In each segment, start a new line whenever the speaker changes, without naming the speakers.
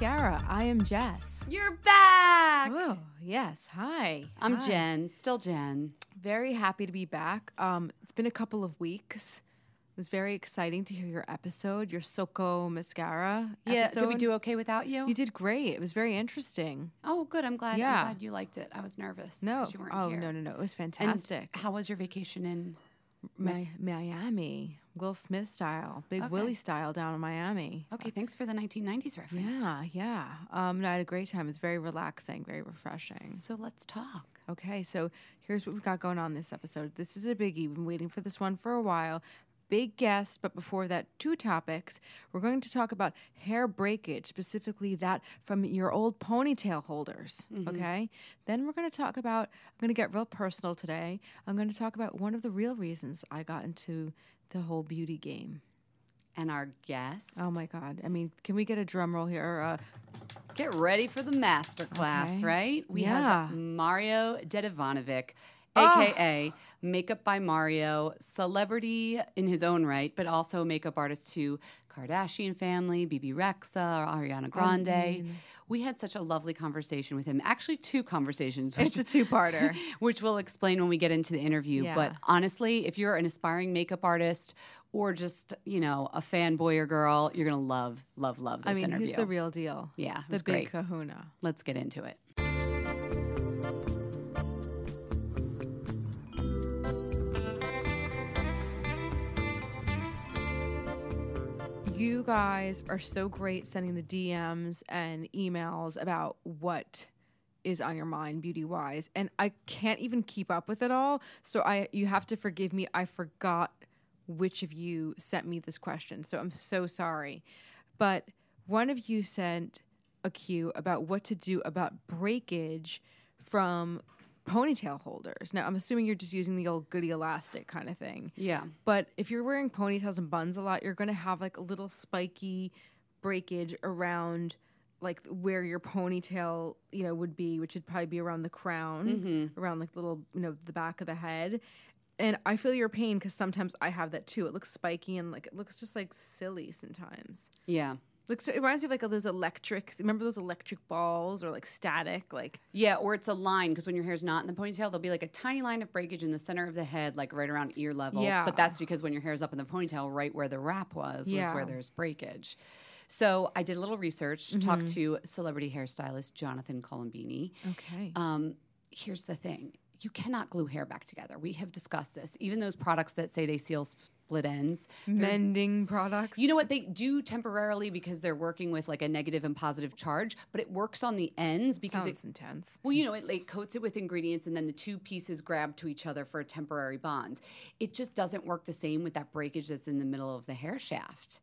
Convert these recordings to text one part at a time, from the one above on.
Mascara. I am Jess.
You're back!
Oh, yes. Hi.
I'm
Hi.
Jen, still Jen.
Very happy to be back. Um, it's been a couple of weeks. It was very exciting to hear your episode, your Soko Mascara.
Yeah, did we do okay without you?
You did great. It was very interesting.
Oh, good. I'm glad.
Yeah.
I'm glad you liked it. I was nervous.
No,
you weren't
oh
here.
no, no, no! It was
And
fantastic.
how was your vacation in?
Mi- Miami, Will Smith style, Big
Okay.
Willie style down in Miami.
Okay, thanks for the 1990s reference.
Yeah, yeah. Um, I had a great time. It's very relaxing, very refreshing.
So let's talk.
Okay, so here's what we've got going on this episode. This is a biggie. We've been waiting for this one for a while. Big guest, but before that, two topics. We're going to talk about hair breakage, specifically that from your old ponytail holders. Okay, then we're going to talk about. I'm going to get real personal today. I'm going to talk about one of the real reasons I got into the whole beauty game.
And our guest.
Oh my God! I mean, can we get a drum roll here? Uh,
Get ready for the master class,
Okay.
right? We
Yeah.
have Mario Dedivanovic, Ah.
Oh.
aka Makeup by Mario, celebrity in his own right, but also makeup artist to Kardashian family, Bebe Rexha, Ariana Grande. we had such a lovely conversation with him. Actually, two conversations. which-
it's a two-parter.
which we'll explain when we get into the interview. But honestly, if you're an aspiring makeup artist or just, you know, a fanboy or girl, you're going to love, love, love this
I mean,
interview.
who's the real deal?
Yeah, it
the
was
big
great.
Kahuna.
Let's get into it.
You guys are so great sending the DMs and emails about what is on your mind beauty wise and I can't even keep up with it all. So I you have to forgive me. I forgot which of you sent me this question. So I'm so sorry. But one of you sent a cue about what to do about breakage from ponytail holders. Now, I'm assuming you're just using the old goody elastic kind of thing.
Yeah.
But if you're wearing ponytails and buns a lot, you're going to have like a little spiky breakage around like where your ponytail, you know, would be, which would probably be around the crown, mm-hmm. around like the little, you know, the back of the head. And I feel your pain because sometimes I have that too. It looks spiky and like it looks just like silly sometimes.
Yeah.
Looks it reminds me of like those electric. Remember those electric balls or like static? Like
Yeah, or it's a line because when your hair's not in the ponytail, there'll be like a tiny line of breakage in the center of the head, like right around ear level.
Yeah.
But that's because when your hair's up in the ponytail, right where the wrap was, was where there's breakage. So I did a little research, talked to celebrity hairstylist Jonathan Colombini.
okay,
Um, here's the thing you cannot glue hair back together. We have discussed this. Even those products that say they seal split ends,
mending products.
you know what they do temporarily because they're working with like a negative and positive charge, but it works on the ends because
Sounds
it
intense.
well, you know, it like coats it with ingredients and then the two pieces grab to each other for a temporary bond. It just doesn't work the same with that breakage that's in the middle of the hair shaft.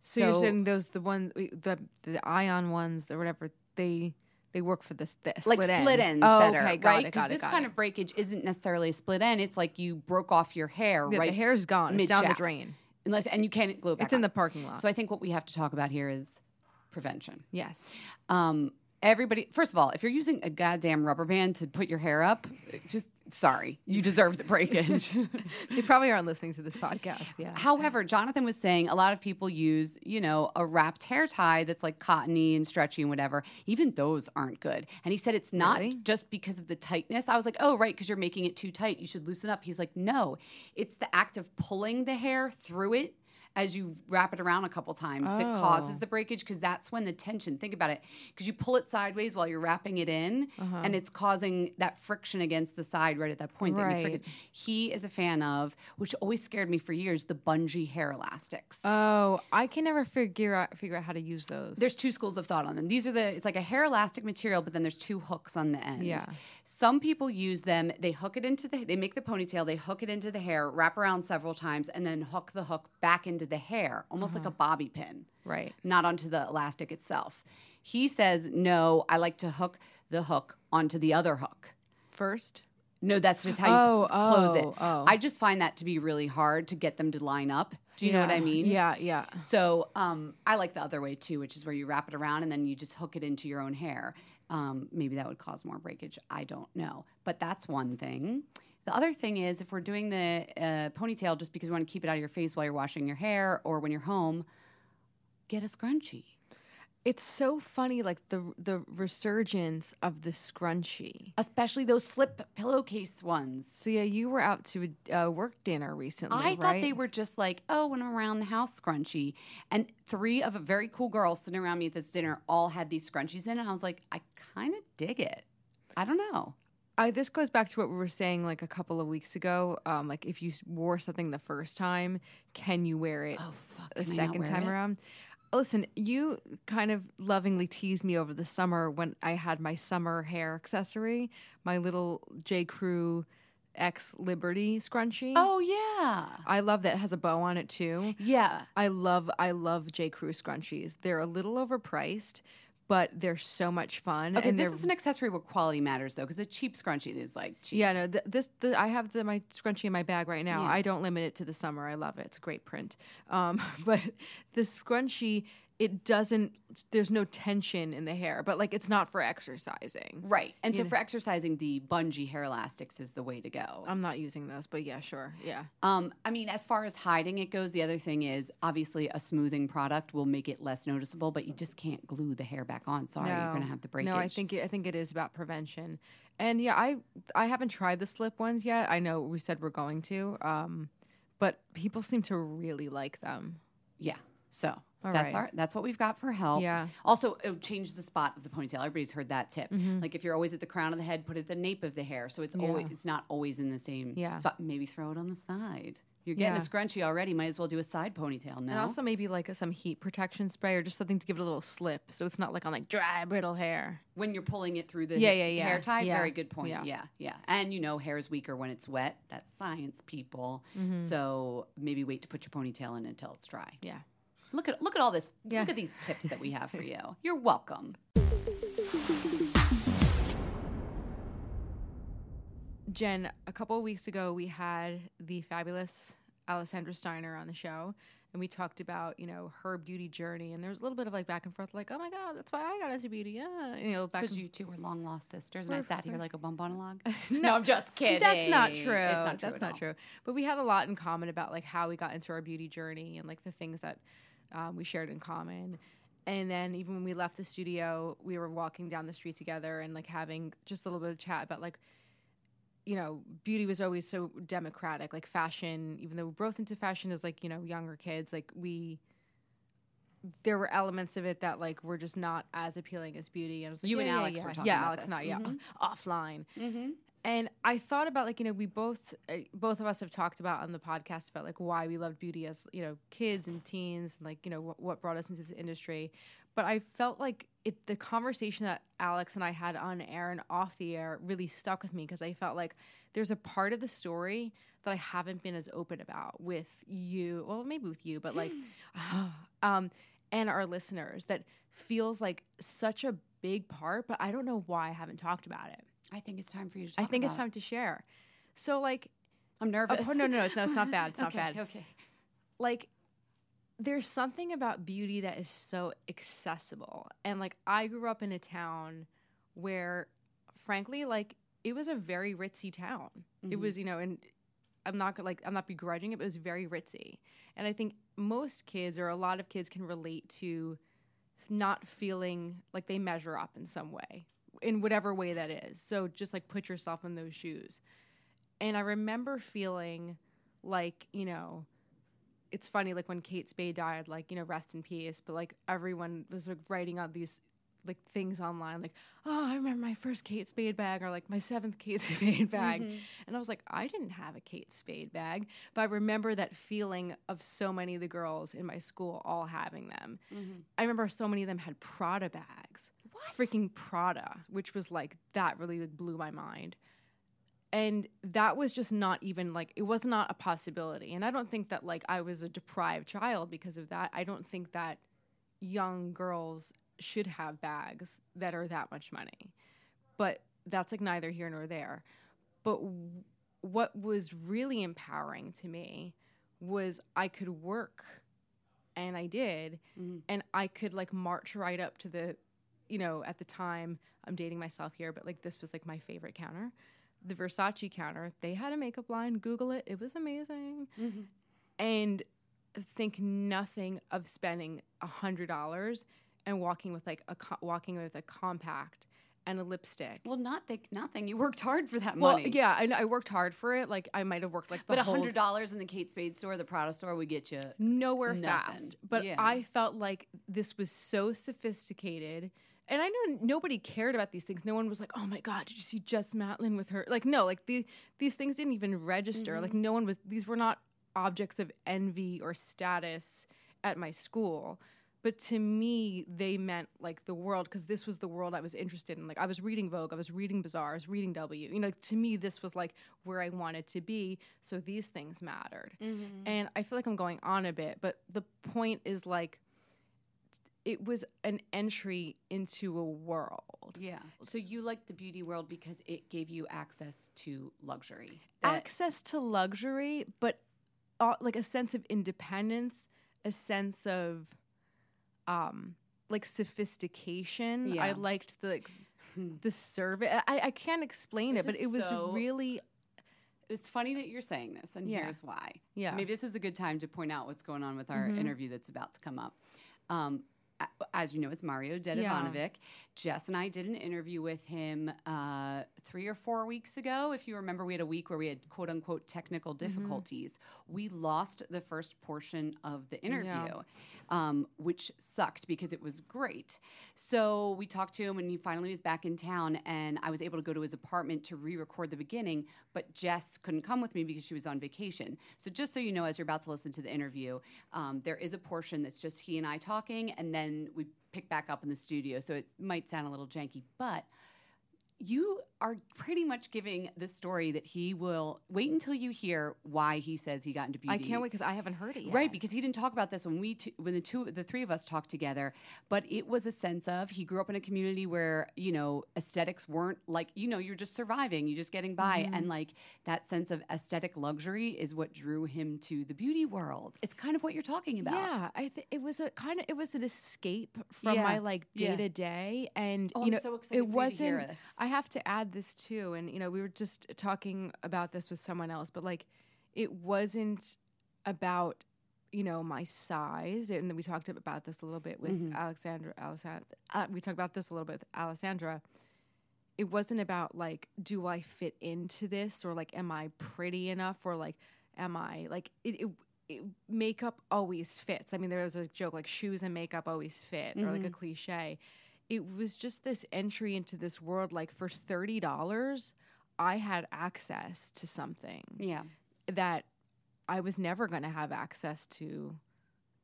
So, you're saying those the ones the the ion ones or whatever they they work for this, this
like
split,
split ends,
Oh,
better,
okay, got
right?
Because
this
got
kind
it.
of breakage isn't necessarily a split end. It's like you broke off your hair,
Yeah,
right?
the hair's gone. It's down the drain.
Unless and you can't glue it back.
It's in the parking lot.
So I think what we have to talk about here is prevention.
yes.
Um, everybody, first of all, if you're using a goddamn rubber band to put your hair up, just sorry, you deserve the breakage.
They probably aren't listening to this podcast. Yeah.
However, Jonathan was saying a lot of people use, you know, a wrapped hair tie that's like cottony and stretchy and whatever. Even those aren't good. And he said it's not
Really?
just because of the tightness. I was like, oh, right, because you're making it too tight. You should loosen up. He's like, no, it's the act of pulling the hair through it as you wrap it around a couple times that causes
Oh.
the breakage because that's when the tension think about it because you pull it sideways while you're wrapping it in
Uh-huh.
and it's causing that friction against the side right at that point that makes
Right.
breakage he is a fan of, which always scared me for years, the bungee hair elastics.
Oh, I can never figure out figure out how to use those.
there's two schools of thought on them. These are the it's like a hair elastic material, but then there's two hooks on the end.
Yeah.
Some people use them, they hook it into the they make the ponytail, they hook it into the hair, wrap around several times, and then hook the hook back into the hair, almost like a bobby pin.
right.
Not onto the elastic itself. He says, No, I like to hook the hook onto the other hook.
First.
No, that's just how you
Oh,
cl- close it.
oh, oh.
I just find that to be really hard to get them to line up. Do you know what I mean?
Yeah, yeah.
So um, I like the other way too, which is where you wrap it around and then you just hook it into your own hair. Um, maybe that would cause more breakage. I don't know. But that's one thing. The other thing is if we're doing the uh, ponytail just because we want to keep it out of your face while you're washing your hair or when you're home, get a scrunchie.
It's so funny, like the the resurgence of the scrunchie.
Especially those slip pillowcase ones.
So yeah, you were out to a uh, work dinner recently.
I thought they were just like, oh, when I'm around the house scrunchie. And three of a very cool girls sitting around me at this dinner all had these scrunchies in. And I was like, I kind of dig it. I don't know.
I, this goes back to what we were saying like a couple of weeks ago. Um, like if you wore something the first time, can you wear it
Oh, fuck.
the second time
it?
around? Listen, you kind of lovingly teased me over the summer when I had my summer hair accessory, my little J. Crew X Liberty scrunchie.
Oh, yeah.
I love that. It has a bow on it too.
Yeah.
I love I love J. Crew scrunchies. They're a little overpriced, but they're so much fun.
Okay,
and
this is an accessory where quality matters, though, because a cheap scrunchie is like cheap.
Yeah, no, th- this the, I have the, my scrunchie in my bag right now.
Yeah.
I don't limit it to the summer. I love it. It's a great print. Um, but the scrunchie, it doesn't. There's no tension in the hair, but like it's not for exercising.
Right. And so for exercising, the bungee hair elastics is the way to go.
I'm not using those, but yeah, sure, yeah.
Um, I mean, as far as hiding it goes, the other thing is obviously a smoothing product will make it less noticeable, but you just can't glue the hair back on. Sorry, you're going to have the breakage.
No, I think it, I think it is about prevention. And yeah, I I haven't tried the slip ones yet. I know we said we're going to, um, but people seem to really like them.
Yeah. So
All
that's
right.
our that's what we've got for help.
Yeah.
Also, change the spot of the ponytail. Everybody's heard that tip.
Mm-hmm.
Like if you're always at the crown of the head, put it at the nape of the hair, so it's always it's not always in the same
Yeah.
spot. Maybe throw it on the side. You're getting
Yeah.
a scrunchie already. Might as well do a side ponytail now.
And also maybe like a, some heat protection spray or just something to give it a little slip, so it's not like on like dry brittle hair.
when you're pulling it through the
Yeah, yeah, yeah.
hair tie.
Yeah.
Very good point.
Yeah.
Yeah. yeah, And you know, hair is weaker when it's wet. That's science, people.
Mm-hmm.
So maybe wait to put your ponytail in until it's dry.
Yeah.
Look at look at all this.
Yeah.
Look at these tips that we have for you. You're welcome.
Jen, a couple of weeks ago, we had the fabulous Alessandra Steinherr on the show, and we talked about you know her beauty journey, and there was a little bit of like back and forth, like, oh my god, that's why I got into beauty, yeah, you know, back.
Because you two were long lost sisters, and I sat here like a bump on a log.
no,
I'm just kidding.
That's not true.
It's not true
That's
at
not
all.
true. But we had a lot in common about like how we got into our beauty journey and like the things that um, we shared in common. And then even when we left the studio, we were walking down the street together and like having just a little bit of chat about like you know, beauty was always so democratic. Like fashion, even though we're both into fashion as like, you know, younger kids, like we there were elements of it that like were just not as appealing as beauty. And I was like,
You
yeah,
and
yeah,
Alex
yeah.
were talking
yeah,
about
Alex
this.
and I, yeah,
Mhm.
offline.
Mm-hmm.
And I thought about like you know we both uh, both of us have talked about on the podcast about like why we loved beauty as you know kids and teens and like you know what, what brought us into the industry, but I felt like it the conversation that Alex and I had on air and off the air really stuck with me because I felt like there's a part of the story that I haven't been as open about with you, well maybe with you, but like um and our listeners that feels like such a big part, but I don't know why I haven't talked about it.
I think it's time for you to.
I think it's time to share. So like.
I'm nervous.
oh, no, no, no, it's, no, it's not bad. It's not bad.
Okay.
Like, there's something about beauty that is so accessible, and like, I grew up in a town where, frankly, like, it was a very ritzy town. It
Mhm.
was, you know, and I'm not like, I'm not begrudging it, but it was very ritzy, and I think most kids or a lot of kids can relate to not feeling like they measure up in some way in whatever way that is. So just like put yourself in those shoes. And i remember feeling like you know it's funny like when kate spade died like you know rest in peace but like everyone was like writing out these like things online like oh i remember my first kate spade bag or like my seventh kate spade bag. Mm-hmm. And i was like i didn't have a kate spade bag but i remember that feeling of so many of the girls in my school all having them. Mm-hmm. I remember so many of them had prada bags
What?
freaking prada which was like that really like, blew my mind. And that was just not even like it was not a possibility. And i don't think that like i was a deprived child because of that. I don't think that young girls should have bags that are that much money. But that's like neither here nor there. But w- what was really empowering to me was i could work and i did.
Mhm.
and i could like march right up to the you know at the time i'm dating myself here but like this was like my favorite counter the versace counter they had a makeup line google it it was amazing
Mhm.
and think nothing of spending a hundred dollars and walking with like a co- walking with a compact and a lipstick
Well, not think nothing. You worked hard for that
well
money.
yeah I, I worked hard for it like i might have worked like the
But a hundred dollars in the Kate Spade store, the Prada store, would get you.
nowhere
Nothing.
fast. But
Yeah.
I felt like this was so sophisticated. And I know nobody cared about these things. No one was like, "Oh my god, did you see Jess Matlin with her?" Like, no, like the these things didn't even register. Like, mm-hmm. no one was. These were not objects of envy or status at my school. But to me, they meant like the world because this was the world I was interested in. Like, I was reading Vogue, I was reading Bazaar, I was reading W. You know, like, to me, this was like where I wanted to be. So these things mattered. Mm-hmm. And I feel like I'm going on a bit, but the point is like it was an entry into a world.
Yeah. So you liked the beauty world because it gave you access to luxury.
Access to luxury, but uh, like a sense of independence, a sense of um like sophistication.
Yeah.
I liked the like, the service. I, I can't explain
This
it, but it was
so-
really
It's funny that you're saying this, and
Yeah.
here's why.
Yeah.
Maybe this is a good time to point out what's going on with our
Mhm.
interview that's about to come up. Um, as you know, it's Mario Dedivanovic. Yeah. Jess and I did an interview with him uh, three or four weeks ago. If you remember, we had a week where we had quote unquote technical mm-hmm. difficulties. Mm-hmm. We lost the first portion of the interview, yeah. um, which sucked because it was great. So we talked to him and he finally was back in town, and I was able to go to his apartment to re record the beginning, but Jess couldn't come with me because she was on vacation. So just so you know, as you're about to listen to the interview, um, there is a portion that's just he and I talking, and then we pick back up in the studio. So it might sound a little janky, but you are pretty much giving the story that he will wait until you hear why he says he got into beauty.
I can't wait because I haven't heard it yet.
Right, because he didn't talk about this when we t- when the two the three of us talked together. But it was a sense of he grew up in a community where you know aesthetics weren't like you know you're just surviving, you're just getting by, mm-hmm. and like that sense of aesthetic luxury is what drew him to the beauty world. It's kind of what you're talking about.
Yeah, I th- it was a kind of it was an escape from yeah. my like day to day, and
oh,
you know
so
it wasn't. I have to add this too. And, you know, we were just talking about this with someone else, but like it wasn't about, you know, my size. And we talked about this a little bit with mm-hmm. Alexandra. Alexandra uh, we talked about this a little bit with Alessandra. It wasn't about like, do I fit into this or like, am I pretty enough or like, am I like, it, it it, makeup always fits. I mean, there was a joke like shoes and makeup always fit, mm-hmm. or like a mm-hmm. cliche it was just this entry into this world like for $30 i had access to something
yeah
that i was never going to have access to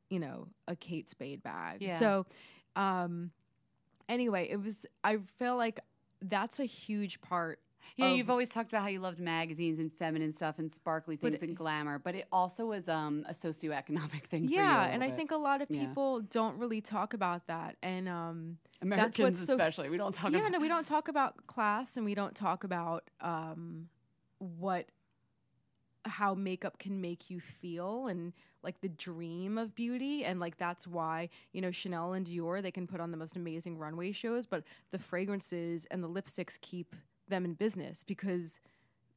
you know a kate spade bag
yeah.
so um anyway it was i feel like that's a huge part
yeah, you've always talked about how you loved magazines and feminine stuff and sparkly things and glamour, but it also was um, a socioeconomic thing.
Yeah,
and
bit. I think a lot of people yeah. don't really talk about that, and um,
Americans especially, so, we don't talk.
Yeah,
about
no, we don't talk about class, and we don't talk about um, what how makeup can make you feel and like the dream of beauty and like that's why you know Chanel and Dior they can put on the most amazing runway shows but the fragrances and the lipsticks keep them in business because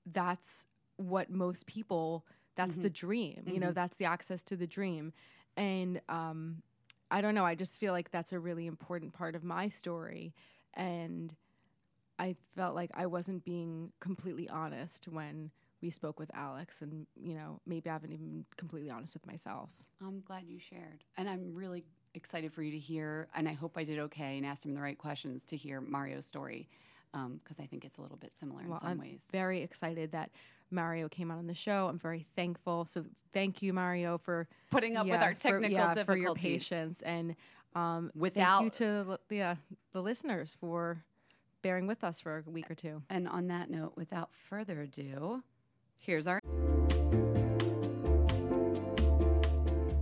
that's what most people that's mm-hmm. the dream mm-hmm. you know mm-hmm. that's the access to the dream and um, i don't know i just feel like that's a really important part of my story and i felt like i wasn't being completely honest when we spoke with alex and you know maybe i haven't even completely honest with myself
i'm glad you shared and i'm really excited for you to hear and i hope i did okay and asked him the right questions to hear mario's story because um, I think it's a little bit similar well, in some
I'm
ways.
Very excited that Mario came out on the show. I'm very thankful. So thank you, Mario, for
putting up yeah, with our technical
for, yeah,
difficulties.
for your patience and um, without thank you to the uh, the listeners for bearing with us for a week or two.
And on that note, without further ado, here's our.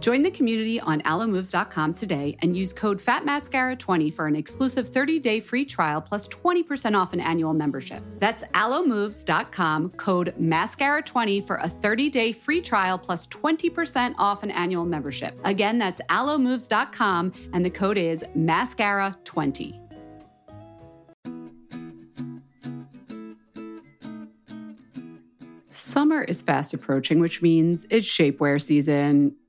Join the community on alomoves.com today and use code FATMASCARA20 for an exclusive 30-day free trial plus 20% off an annual membership. That's alomoves.com, code MASCARA20 for a 30-day free trial plus 20% off an annual membership. Again, that's alomoves.com and the code is MASCARA20. Summer is fast approaching, which means it's shapewear season.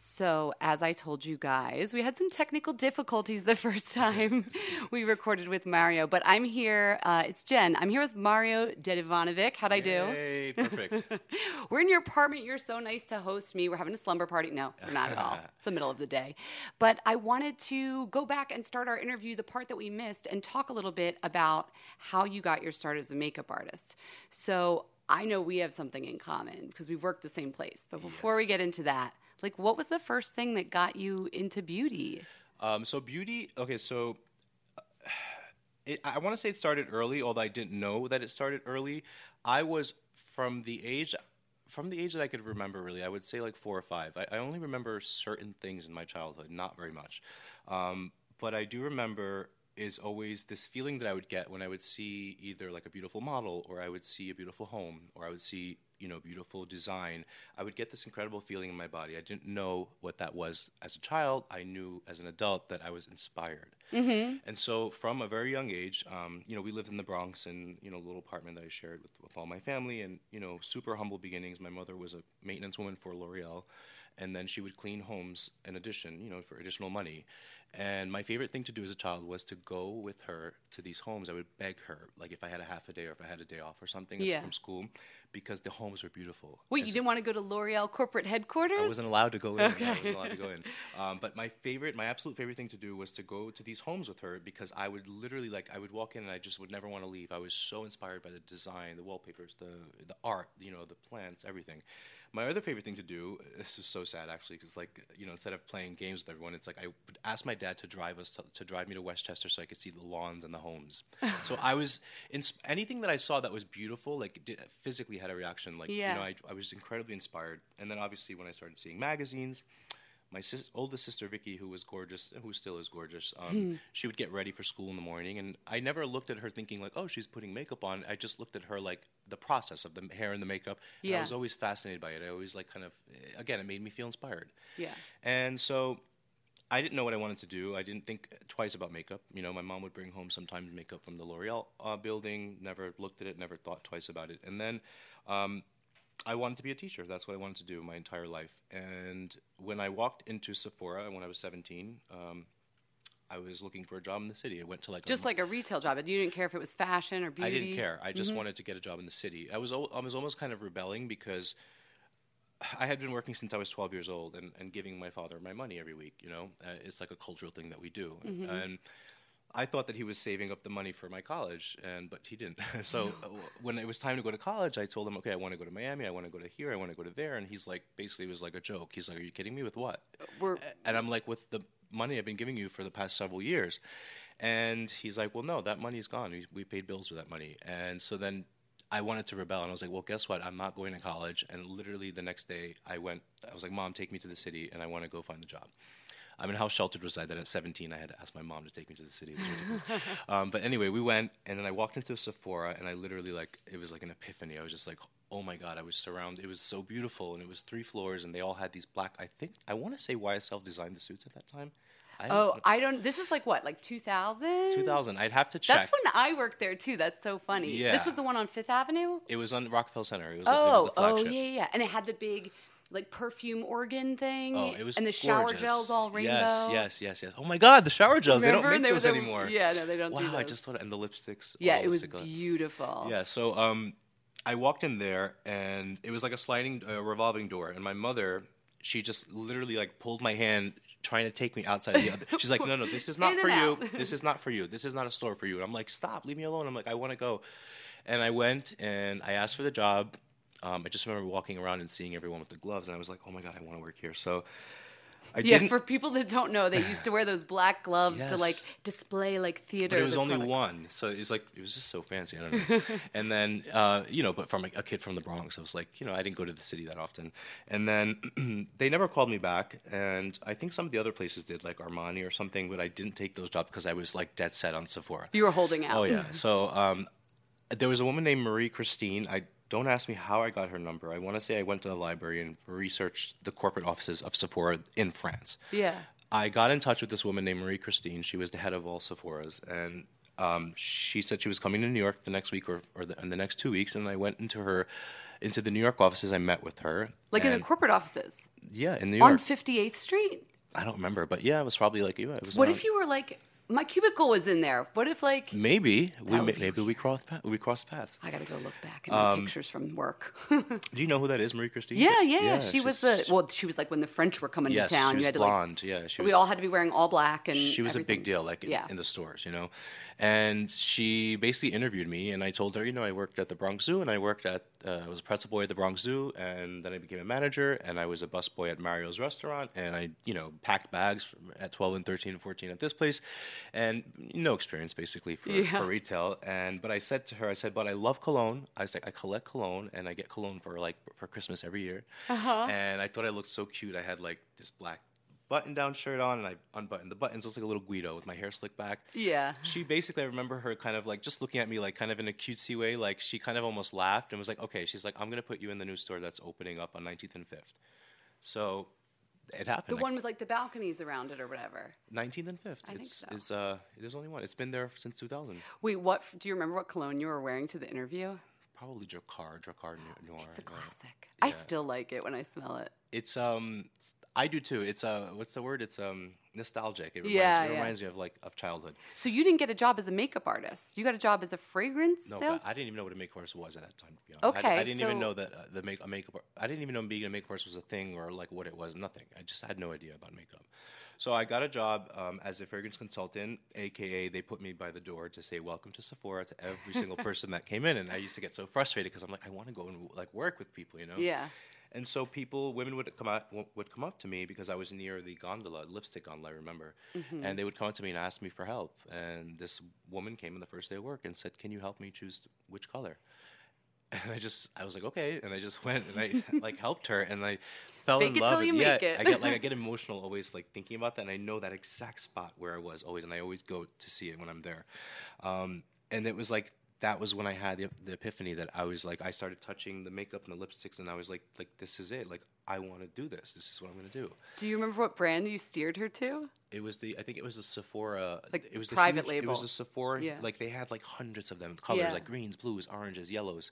So, as I told you guys, we had some technical difficulties the first time we recorded with Mario, but I'm here. Uh, it's Jen. I'm here with Mario Dedivanovic. How'd I do?
Hey, perfect.
we're in your apartment. You're so nice to host me. We're having a slumber party. No, we're not at all. It's the middle of the day. But I wanted to go back and start our interview, the part that we missed, and talk a little bit about how you got your start as a makeup artist. So, I know we have something in common because we've worked the same place. But before we get into that, like, what was the first thing that got you into beauty?
um, so beauty. Okay, so uh, it, I want to say it started early, although I didn't know that it started early. I was from the age. From the age that I could remember, really, I would say like four or five. I, I only remember certain things in my childhood, not very much. Um, but I do remember is always this feeling that I would get when I would see either like a beautiful model, or I would see a beautiful home, or I would see you know beautiful design. I would get this incredible feeling in my body. I didn't know what that was as a child. I knew as an adult that I was inspired. And so, from a very young age, um, you know, we lived in the Bronx, in you know, a little apartment that I shared with, with all my family, and you know, super humble beginnings. My mother was a maintenance woman for L'Oreal, and then she would clean homes in addition, you know, for additional money. And my favorite thing to do as a child was to go with her to these homes. I would beg her, like if I had a half a day or if I had a day off or something
Yeah.
from school, because the homes were beautiful.
Wait,
And
you
so-
didn't want to go to L'Oreal corporate headquarters?
I wasn't allowed to go in. I wasn't allowed to go in. Um, but my favorite, my absolute favorite thing to do was to go to these homes with her because I would literally like I would walk in and I just would never want to leave. I was so inspired by the design, the wallpapers, the the art, you know, the plants, everything. My other favorite thing to do, this is so sad actually, because like you know, instead of playing games with everyone, it's like I would ask my dad to drive us to, to drive me to Westchester so I could see the lawns and the homes. so I was in anything that I saw that was beautiful, like did, physically had a reaction. Like
Yeah.
you know, I, I was incredibly inspired. And then obviously when I started seeing magazines. My sis- oldest sister Vicky, who was gorgeous, who still is gorgeous, um,
Hmm.
she would get ready for school in the morning, and I never looked at her thinking like, "Oh, she's putting makeup on." I just looked at her like the process of the hair and the makeup. And I was always fascinated by it. I always like kind of, again, it made me feel inspired.
Yeah.
And so I didn't know what I wanted to do. I didn't think twice about makeup. You know, my mom would bring home sometimes makeup from the L'Oreal uh, building. Never looked at it. Never thought twice about it. And then um, I wanted to be a teacher. That's what I wanted to do my entire life. And when I walked into Sephora when I was 17, um, I was looking for a job in the city. I went to like a
Just like a retail job, and you didn't care if it was fashion or beauty.
I didn't care. I
Mm-hmm.
just wanted to get a job in the city. I was I was almost kind of rebelling because I had been working since I was 12 years old and, and giving my father my money every week. You know, uh, it's like a cultural thing that we do.
Mm-hmm.
And I thought that he was saving up the money for my college, and but he didn't. so uh, when it was time to go to college, I told him, okay, I want to go to Miami. I want to go to here. I want to go to there. And he's like, basically, it was like a joke. He's like, are you kidding me with what?
We're-
and I'm like, with the money I've been giving you for the past several years. And he's like, well, no, that money's gone. We, we paid bills with that money. And so then I wanted to rebel. And I was like, well, guess what? I'm not going to college. And literally the next day, I went, I was like, mom, take me to the city, and I want to go find a job. I mean, how sheltered was I that at 17 I had to ask my mom to take me to the city? It um, but anyway, we went, and then I walked into a Sephora, and I literally like it was like an epiphany. I was just like, oh my god! I was surrounded. It was so beautiful, and it was three floors, and they all had these black. I think I want to say YSL designed the suits at that time. I
Oh,
know.
I don't. This is like what, like 2000?
2000. I'd have to check.
That's when I worked there too. That's so funny.
Yeah.
This was the one on Fifth Avenue.
it was on Rockefeller Center. It was, it
Oh,
was the
oh yeah, yeah, and it had the big like perfume organ thing.
Oh, it was
and the shower
gorgeous.
gels all rainbow.
Yes, yes, yes, yes. Oh my God, the shower gels!
Remember?
They don't
They
make
were
those anymore.
yeah, no, they don't
Wow,
do
I just thought, and the lipsticks.
Yeah,
oh,
it was
lipstick-
beautiful.
Yeah, so um, I walked in there, and it was like a sliding, uh, revolving door, and my mother, she just literally like pulled my hand, trying to take me outside the other. She's like, "No, no, this is not for
and
you. This is not for you. This is not a store for you." And I'm like, "Stop, leave me alone." I'm like, "I want to go," and I went and I asked for the job. Um, I just remember walking around and seeing everyone with the gloves, and I was like, "Oh my god, I want to work here." So. I
Yeah,
didn't,
for people that don't know, they used to wear those black gloves to like display like theater.
But it was only
products.
one, so it was like it was just so fancy. I don't know. and then uh, you know, but from a, a kid from the Bronx, I was like, you know, I didn't go to the city that often. And then they never called me back, and I think some of the other places did, like Armani or something, but I didn't take those jobs because I was like dead set on Sephora.
You were holding out.
Oh yeah. So um, there was a woman named Marie Christine. I don't ask me how I got her number. I want to say I went to the library and researched the corporate offices of Sephora in France.
Yeah.
I got in touch with this woman named Marie Christine. She was the head of all Sephora's, and um, she said she was coming to New York the next week or, or the, in the next two weeks. And I went into her, into the New York offices. I met with her,
Like in the corporate offices
yeah, in New
on 58th Street.
I don't remember, but yeah, it was probably like yeah.
What
around-
if you were like, my cubicle was in there? What if like,
Maybe we maybe we crossed pa- we crossed paths.
I gotta go look back at my pictures from work.
Do you know who that is, Marie Christine?
yeah, yeah, she was the well, she was like when the French were coming
Yes,
to town.
she was
you had to
blonde. yeah, she
like,
was.
we all had to be wearing all black, and
she was a
everything.
big deal, like in,
Yeah.
in the stores, you know. And she basically interviewed me, and I told her, you know, I worked at the Bronx Zoo, and I worked at, uh, I was a pretzel boy at the Bronx Zoo, and then I became a manager, and I was a bus boy at Mario's restaurant, and I, you know, packed bags at 12 and 13 and 14 at this place, and no experience basically for,
Yeah.
for retail. And but I said to her, I said, but I love cologne. I was like, I collect cologne, and I get cologne for like for Christmas every year.
Uh-huh.
And I thought I looked so cute. I had like this black button-down shirt on, and I unbuttoned the buttons. It was like a little Guido with my hair slicked back.
Yeah.
She basically, I remember her kind of like just looking at me like kind of in a cutesy way. Like she kind of almost laughed and was like, "Okay." She's like, "I'm gonna put you in the new store that's opening up on 19th and 5th." So it happened.
The one with like the balconies around it or whatever.
19th and 5th.
I think
it's,
so.
Is, uh, there's only one. It's been there since 2000.
Wait, what? Do you remember what cologne you were wearing to the interview?
Probably Drakkar, Drakkar Noir.
It's a
yeah.
classic. I still like it when I smell it.
It's um, I do too. It's uh, what's the word? It's um, nostalgic. It reminds,
Yeah,
it
yeah.
reminds me of like of childhood.
So you didn't get a job as a makeup artist. You got a job as a fragrance
No,
sales.
I didn't even know what a makeup artist was at that time. To be honest. I,
Okay,
I didn't even know that uh, the make a makeup. I didn't even know being a makeup artist was a thing or like what it was. Nothing. I just had no idea about makeup. So I got a job um, as a fragrance consultant, aka they put me by the door to say welcome to Sephora to every single person that came in, and I used to get so frustrated because I'm like, I want to go and like work with people, you know.
yeah.
And so people, women would come up, would come up to me because I was near the gondola, lipstick gondola, I remember,
Mm-hmm.
and they would come up to me and ask me for help. And this woman came on the first day of work and said, "Can you help me choose which color?" And I just, I was like, okay, and I just went and I like helped her, and I fell
Fake
in
it
love.
you
yeah,
make it.
I get like I get emotional always like thinking about that, and I know that exact spot where I was always, and I always go to see it when I'm there. Um, and it was like that was when I had the, the epiphany that I was like I started touching the makeup and the lipsticks, and I was like, like this is it. Like I want to do this. This is what I'm gonna do.
Do you remember what brand you steered her to?
It was the I think it was the Sephora
Like
it was the
private
huge- It was
label.
the Sephora
Yeah.
like they had like hundreds of them colors
Yeah.
like greens, blues, oranges, yellows,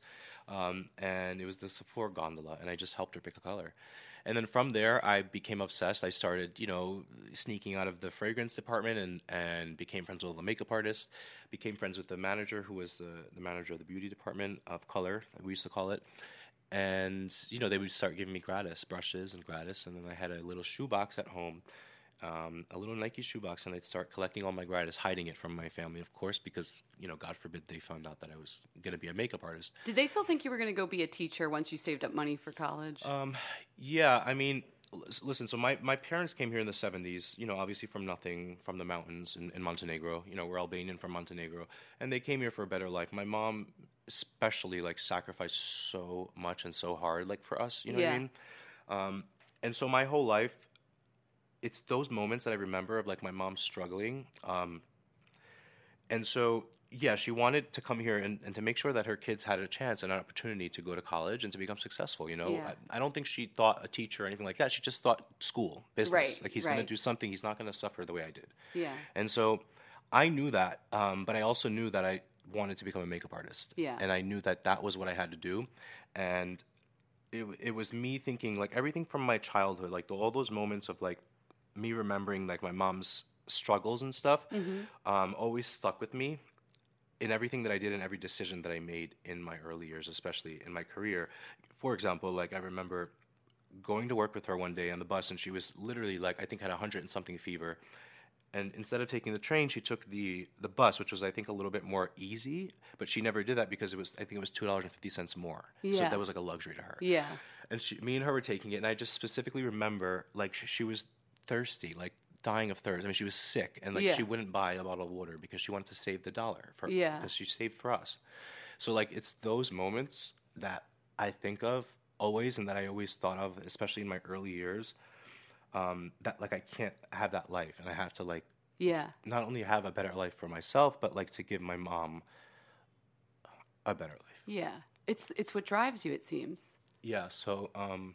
um, and it was the Sephora gondola, and I just helped her pick a color. And then from there, I became obsessed. I started, you know, sneaking out of the fragrance department and, and became friends with the makeup artist, Became friends with the manager, who was the, the manager of the beauty department of color, we used to call it and you know they would start giving me gratis brushes and gratis and then i had a little shoebox at home um, a little nike shoebox and i'd start collecting all my gratis hiding it from my family of course because you know god forbid they found out that i was going to be a makeup artist.
Did they still think you were going to go be a teacher once you saved up money for college?
Um, yeah i mean lis- listen so my, my parents came here in the 70s you know obviously from nothing from the mountains in, in montenegro you know we're albanian from montenegro and they came here for a better life. My mom especially like sacrificed so much and so hard like for us you know what i mean? Um, and so my whole life it's those moments that i remember of like my mom struggling um, and so yeah she wanted to come here and, and to make sure that her kids had a chance and an opportunity to go to college and to become successful you know?
Yeah.
I, I don't think she thought a teacher or anything like that. She just thought school business.
Right,
like he's going to do something. He's not going to suffer the way i did.
Yeah.
and so i knew that um, but i also knew that i wanted to become a makeup artist.
Yeah.
and i knew that that was what i had to do. And it, it was me thinking like everything from my childhood like the, all those moments of like me remembering like my mom's struggles and stuff um, always stuck with me in everything that I did and every decision that I made in my early years, especially in my career. For example, like I remember going to work with her one day on the bus, and she was literally like I think had a hundred and something fever. And instead of taking the train, she took the the bus, which was I think a little bit more easy. But she never did that because it was I think it was two dollars and fifty cents more. So that was like a luxury to her.
Yeah.
And she, me and her were taking it, and I just specifically remember like sh- she was thirsty, like dying of thirst. I mean, she was sick, and like
Yeah.
she wouldn't buy a bottle of water because she wanted to save the dollar for
Yeah.
because she saved for us. So like it's those moments that I think of always, and that I always thought of, especially in my early years. Um, that like I can't have that life, and I have to like
Yeah.
not only have a better life for myself, but like to give my mom a better life.
Yeah. It's it's what drives you, it seems.
Yeah. So, um,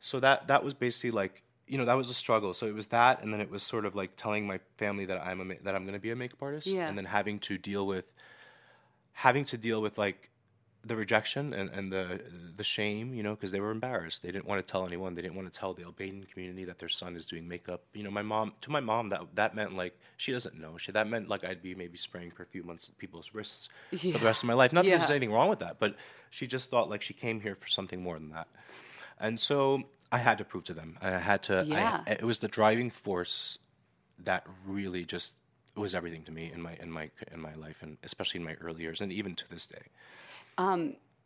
so that that was basically like you know that was a struggle. So it was that, and then it was sort of like telling my family that I'm a ma- that I'm going to be a makeup artist,
Yeah.
and then having to deal with having to deal with like the rejection and, and the the shame, you know, because they were embarrassed. They didn't want to tell anyone. They didn't want to tell the Albanian community that their son is doing makeup. You know, my mom to my mom that that meant like she doesn't know. She that meant like I'd be maybe spraying perfume on people's wrists for the rest of my life. Not that there's anything wrong with that, but she just thought like she came here for something more than that. And so I had to prove to them. I had to.
Yeah.
I, it was the driving force that really just was everything to me in my in my in my life, and especially in my early years, and even to this day.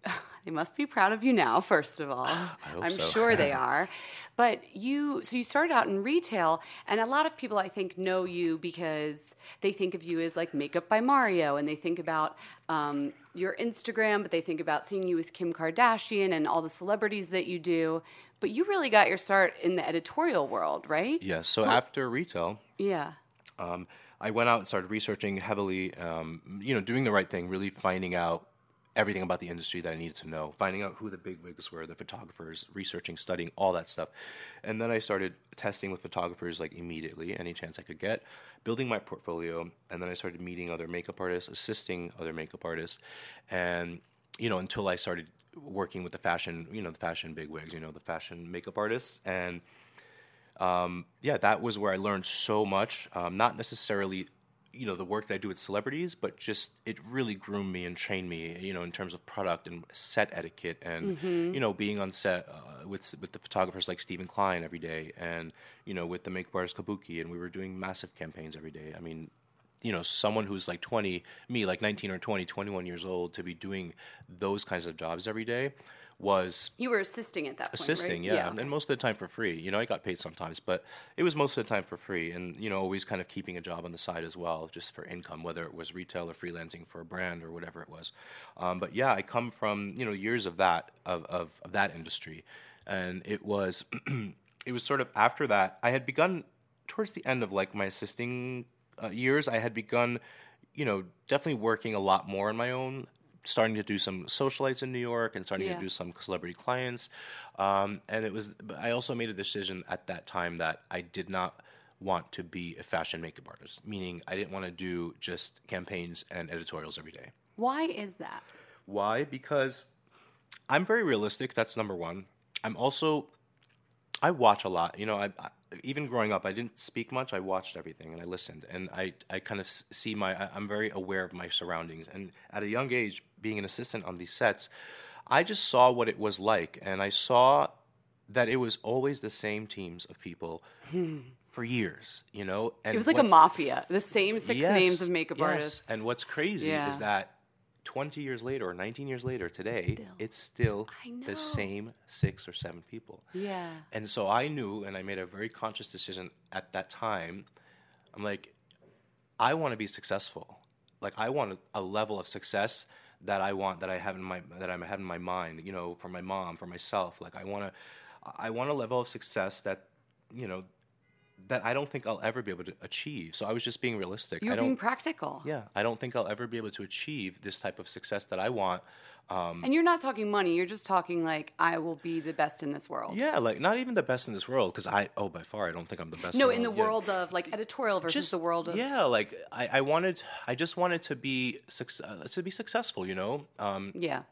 They must be proud of you now, first of all.
hope
I'm
so.
sure they are. But you, so you started out in retail, and a lot of people I think know you because they think of you as like Makeup by Mario, and they think about um, your Instagram, but they think about seeing you with Kim Kardashian and all the celebrities that you do. But you really got your start in the editorial world, right?
Yes. So after retail,
Yeah.
um, I went out and started researching heavily. Um, you know, doing the right thing, really finding out everything about the industry that I needed to know, finding out who the big wigs were, the photographers, researching, studying all that stuff, and then I started testing with photographers like immediately, any chance I could get, building my portfolio, and then I started meeting other makeup artists, assisting other makeup artists, and you know, until I started working with the fashion, you know, the fashion big wigs, you know, the fashion makeup artists, and um, yeah, that was where I learned so much. Um, not necessarily, you know, the work that I do with celebrities, but just it really groomed me and trained me, you know, in terms of product and set etiquette, and you know, being on set uh, with with the photographers like Steven Klein every day, and you know, with the makeup artist Kabuki, and we were doing massive campaigns every day. I mean. You know, someone who's like 20, me like 19 or 20, 21 years old, to be doing those kinds of jobs every day was
You were assisting at that point,
assisting,
right?
yeah,
okay.
and most of the time for free. You know, I got paid sometimes, but it was most of the time for free, and you know, always kind of keeping a job on the side as well, just for income, whether it was retail or freelancing for a brand or whatever it was. Um, but yeah, I come from you know years of that of of, of that industry, and it was it was sort of after that I had begun towards the end of like my assisting uh, years. I had begun, you know, definitely working a lot more on my own starting to do some socialites in New York and starting
Yeah.
to do some celebrity clients. Um, and it was, I also made a decision at that time that I did not want to be a fashion makeup artist, meaning I didn't want to do just campaigns and editorials every day.
Why is that?
Why? Because I'm very realistic. That's number one. I'm also, I watch a lot. You know, I, I even growing up, I didn't speak much. I watched everything and I listened, and I, I kind of see my. I- I'm very aware of my surroundings, and at a young age, being an assistant on these sets, I just saw what it was like, and I saw that it was always the same teams of people for years. You know, and
Hmm. It was like a mafia. The same six
Yes,
names of makeup
yes.
artists.
And what's crazy
Yeah.
is that 20 years later or 19 years later today, it's still the same six or seven people.
Yeah.
And so I knew, and I made a very conscious decision at that time. I'm like, I want to be successful. Like I want a, a level of success that I want that I have in my that I have in my mind. You know, for my mom, for myself. Like I want to, I want a level of success that, you know, that I don't think I'll ever be able to achieve. So I was just being realistic.
You're
I don't.
being practical.
yeah, I don't think I'll ever be able to achieve this type of success that I want.
And you're not talking money. You're just talking like I will be the best in this world.
Yeah, like not even the best in this world because I oh by far I don't think I'm the best.
No,
in
in the
yeah.
world of like editorial versus
just
the world of
yeah like I, I wanted i just wanted to be suc- uh, to be successful you know um,
yeah.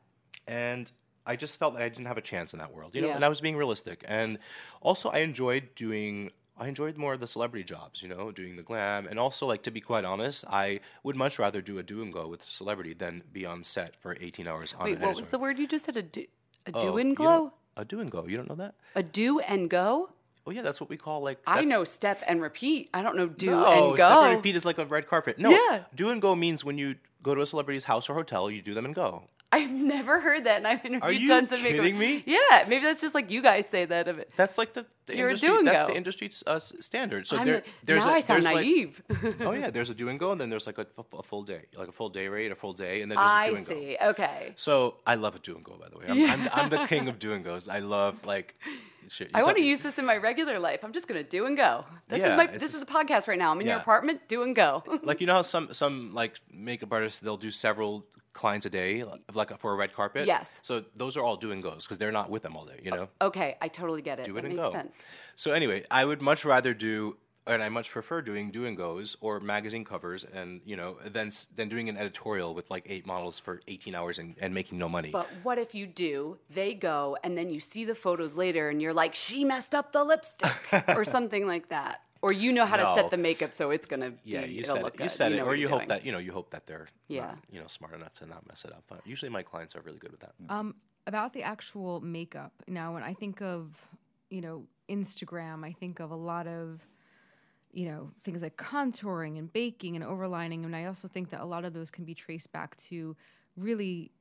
and i just felt like i didn't have a chance in that world you know
Yeah.
and i was being realistic and also i enjoyed doing i enjoyed more of the celebrity jobs you know doing the glam and also like to be quite honest i would much rather do a do and go with a celebrity than be on set for 18 hours on
Wait, what was the word you just said? A do, a
Oh,
do
you
and glow?
a do and go you don't know that
A do and go?
oh yeah that's what we call like
I know step and repeat. I don't know do
no,
and go.
step and repeat is like a red carpet. No,
Yeah.
do and go means when you go to a celebrity's house or hotel, you do them and go.
I've never heard that, and I've interviewed
you
tons of makeup.
kidding me?
Yeah, maybe that's just like you guys say that of it.
That's like the, the
You're a
industry.
do and
that's
go.
the industry uh, standard. So
I'm
there,
the-
there's
now
a,
I sound naive.
Like, oh yeah, there's a do and go, and then there's like a full day, like a full day rate, a full day, and then there's a
I
do and go.
see. Okay.
So I love a do and go. By the way, I'm, I'm, I'm the king of do and goes. I love like. Shit,
I
you
want to use this in my regular life. I'm just gonna do and go. This
Yeah,
is my. This is a podcast right now. I'm in your apartment. Do and go.
like you know how some some like makeup artists they'll do several clients a day like for a red carpet
Yes.
so those are all do and goes because they're not with them all day you know
okay, I totally get it.
do
that
it and
makes
go.
sense.
So anyway, I would much rather do, and I much prefer doing do and goes or magazine covers, and you know, than than doing an editorial with like eight models for eighteen hours and, and making no money.
But what if you do? They go, and then you see the photos later, and you're like, "She messed up the lipstick," or something like that. Or you know how to set the makeup so it's gonna
yeah,
be,
you said
look
it. You
good.
said
know
it, or you hope
doing.
that you know you hope that they're
Yeah.
not, you know smart enough to not mess it up. But usually my clients are really good with that.
Um, about the actual makeup. Now, when I think of, you know, Instagram, I think of a lot of, you know, things like contouring and baking and overlining. And I also think that a lot of those can be traced back to really w-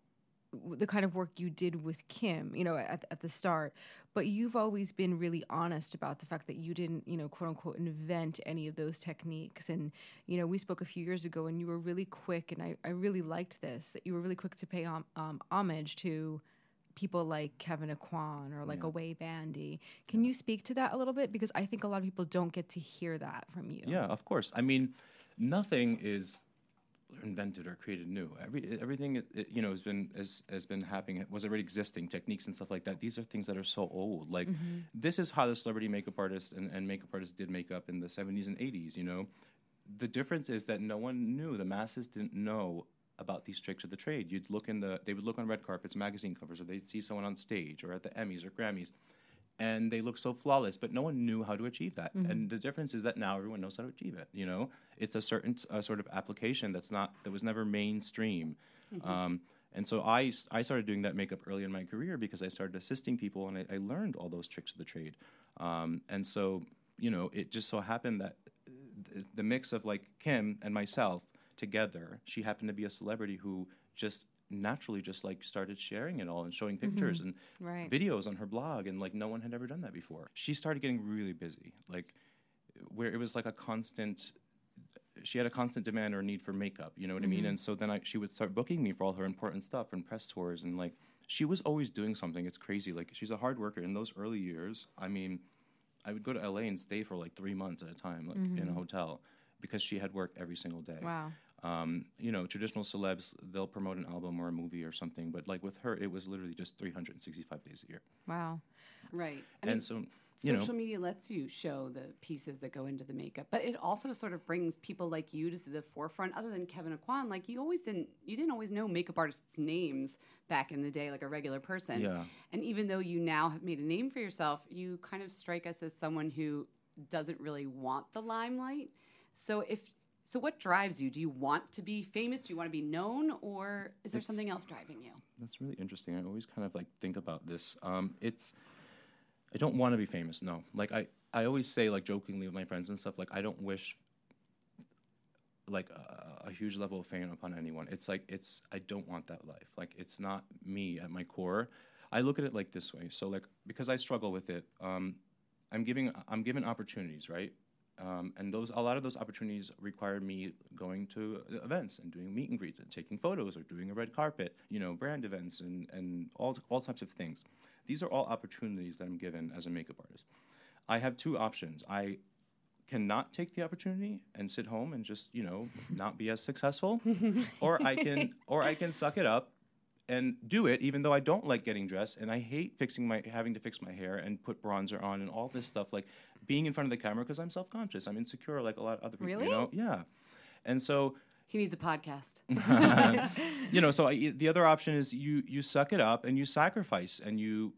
the kind of work you did with Kim, you know, at, at the start. But you've always been really honest about the fact that you didn't, you know, quote unquote, invent any of those techniques. And, you know, we spoke a few years ago and you were really quick, and I, I really liked this, that you were really quick to pay hom- um, homage to people like Kevyn Aucoin or like a Way Bandy. Can you speak to that a little bit? Because I think a lot of people don't get to hear that from you.
Yeah, of course. I mean, nothing is invented or created new. Every everything it, it, you know has been has, has been happening. It was already existing techniques and stuff like that. These are things that are so old. Like mm-hmm. this is how the celebrity makeup artists and, and makeup artists did makeup in the 70s and 80s. You know, the difference is that no one knew. The masses didn't know about these tricks of the trade. You'd look in the they would look on red carpets, magazine covers, or they'd see someone on stage or at the Emmys or Grammys and they look so flawless, but no one knew how to achieve that. And the difference is that now everyone knows how to achieve it. You know, it's a certain uh, sort of application that's not that was never mainstream. Um, and so I, I started doing that makeup early in my career because I started assisting people and I, I learned all those tricks of the trade. Um, and so you know, it just so happened that uh, th- the mix of like Kim and myself
together. She happened to be a celebrity who just naturally just like started sharing it all and showing mm-hmm. pictures and
Right.
videos on her blog and like no one had ever done that before. She started getting really busy, like where it was like a constant. She had a constant demand or need for makeup, you know what I mean? Mm-hmm. And so then I, she would start booking me for all her important stuff and press tours and like she was always doing something. It's crazy. Like she's a hard worker. In those early years, I mean, I would go to LA and stay for like three months at a time, like in a mm-hmm. hotel, because she had work every single day.
Wow.
Um, you know, traditional celebs, they'll promote an album or a movie or something, but like with her, it was literally just 365 days a year.
Wow.
Right. I
and
mean,
so, you
social
know,
media lets you show the pieces that go into the makeup, but it also sort of brings people like you to the forefront. Other than Kevyn Aucoin, like you always didn't, you didn't always know makeup artists' names back in the day, like a regular person.
Yeah.
And even though you now have made a name for yourself, you kind of strike us as someone who doesn't really want the limelight. So if so, what drives you? Do you want to be famous? Do you want to be known, or is there
It's-
something else driving you?
that's really interesting. I always kind of like think about this. Um, it's, I don't want to be famous. No, like I, I always say like jokingly with my friends and stuff, like I don't wish like a, a huge level of fame upon anyone. It's like it's I don't want that life. Like it's not me at my core. I look at it like this way. So like because I struggle with it, um, I'm giving I'm given opportunities, right? Um, and those a lot of those opportunities required me going to events and doing meet and greets and taking photos or doing a red carpet, you know, brand events and and all all types of things. These are all opportunities that I'm given as a makeup artist. I have two options. I cannot take the opportunity and sit home and just you know not be as successful or i can or i can suck it up and do it even though i don't like getting dressed and i hate fixing my having to fix my hair and put bronzer on and all this stuff like being in front of the camera because i'm self-conscious i'm insecure like a lot of other people
Really?
you know yeah and so
He needs a podcast.
you know so I, the other option is you you suck it up and you sacrifice and you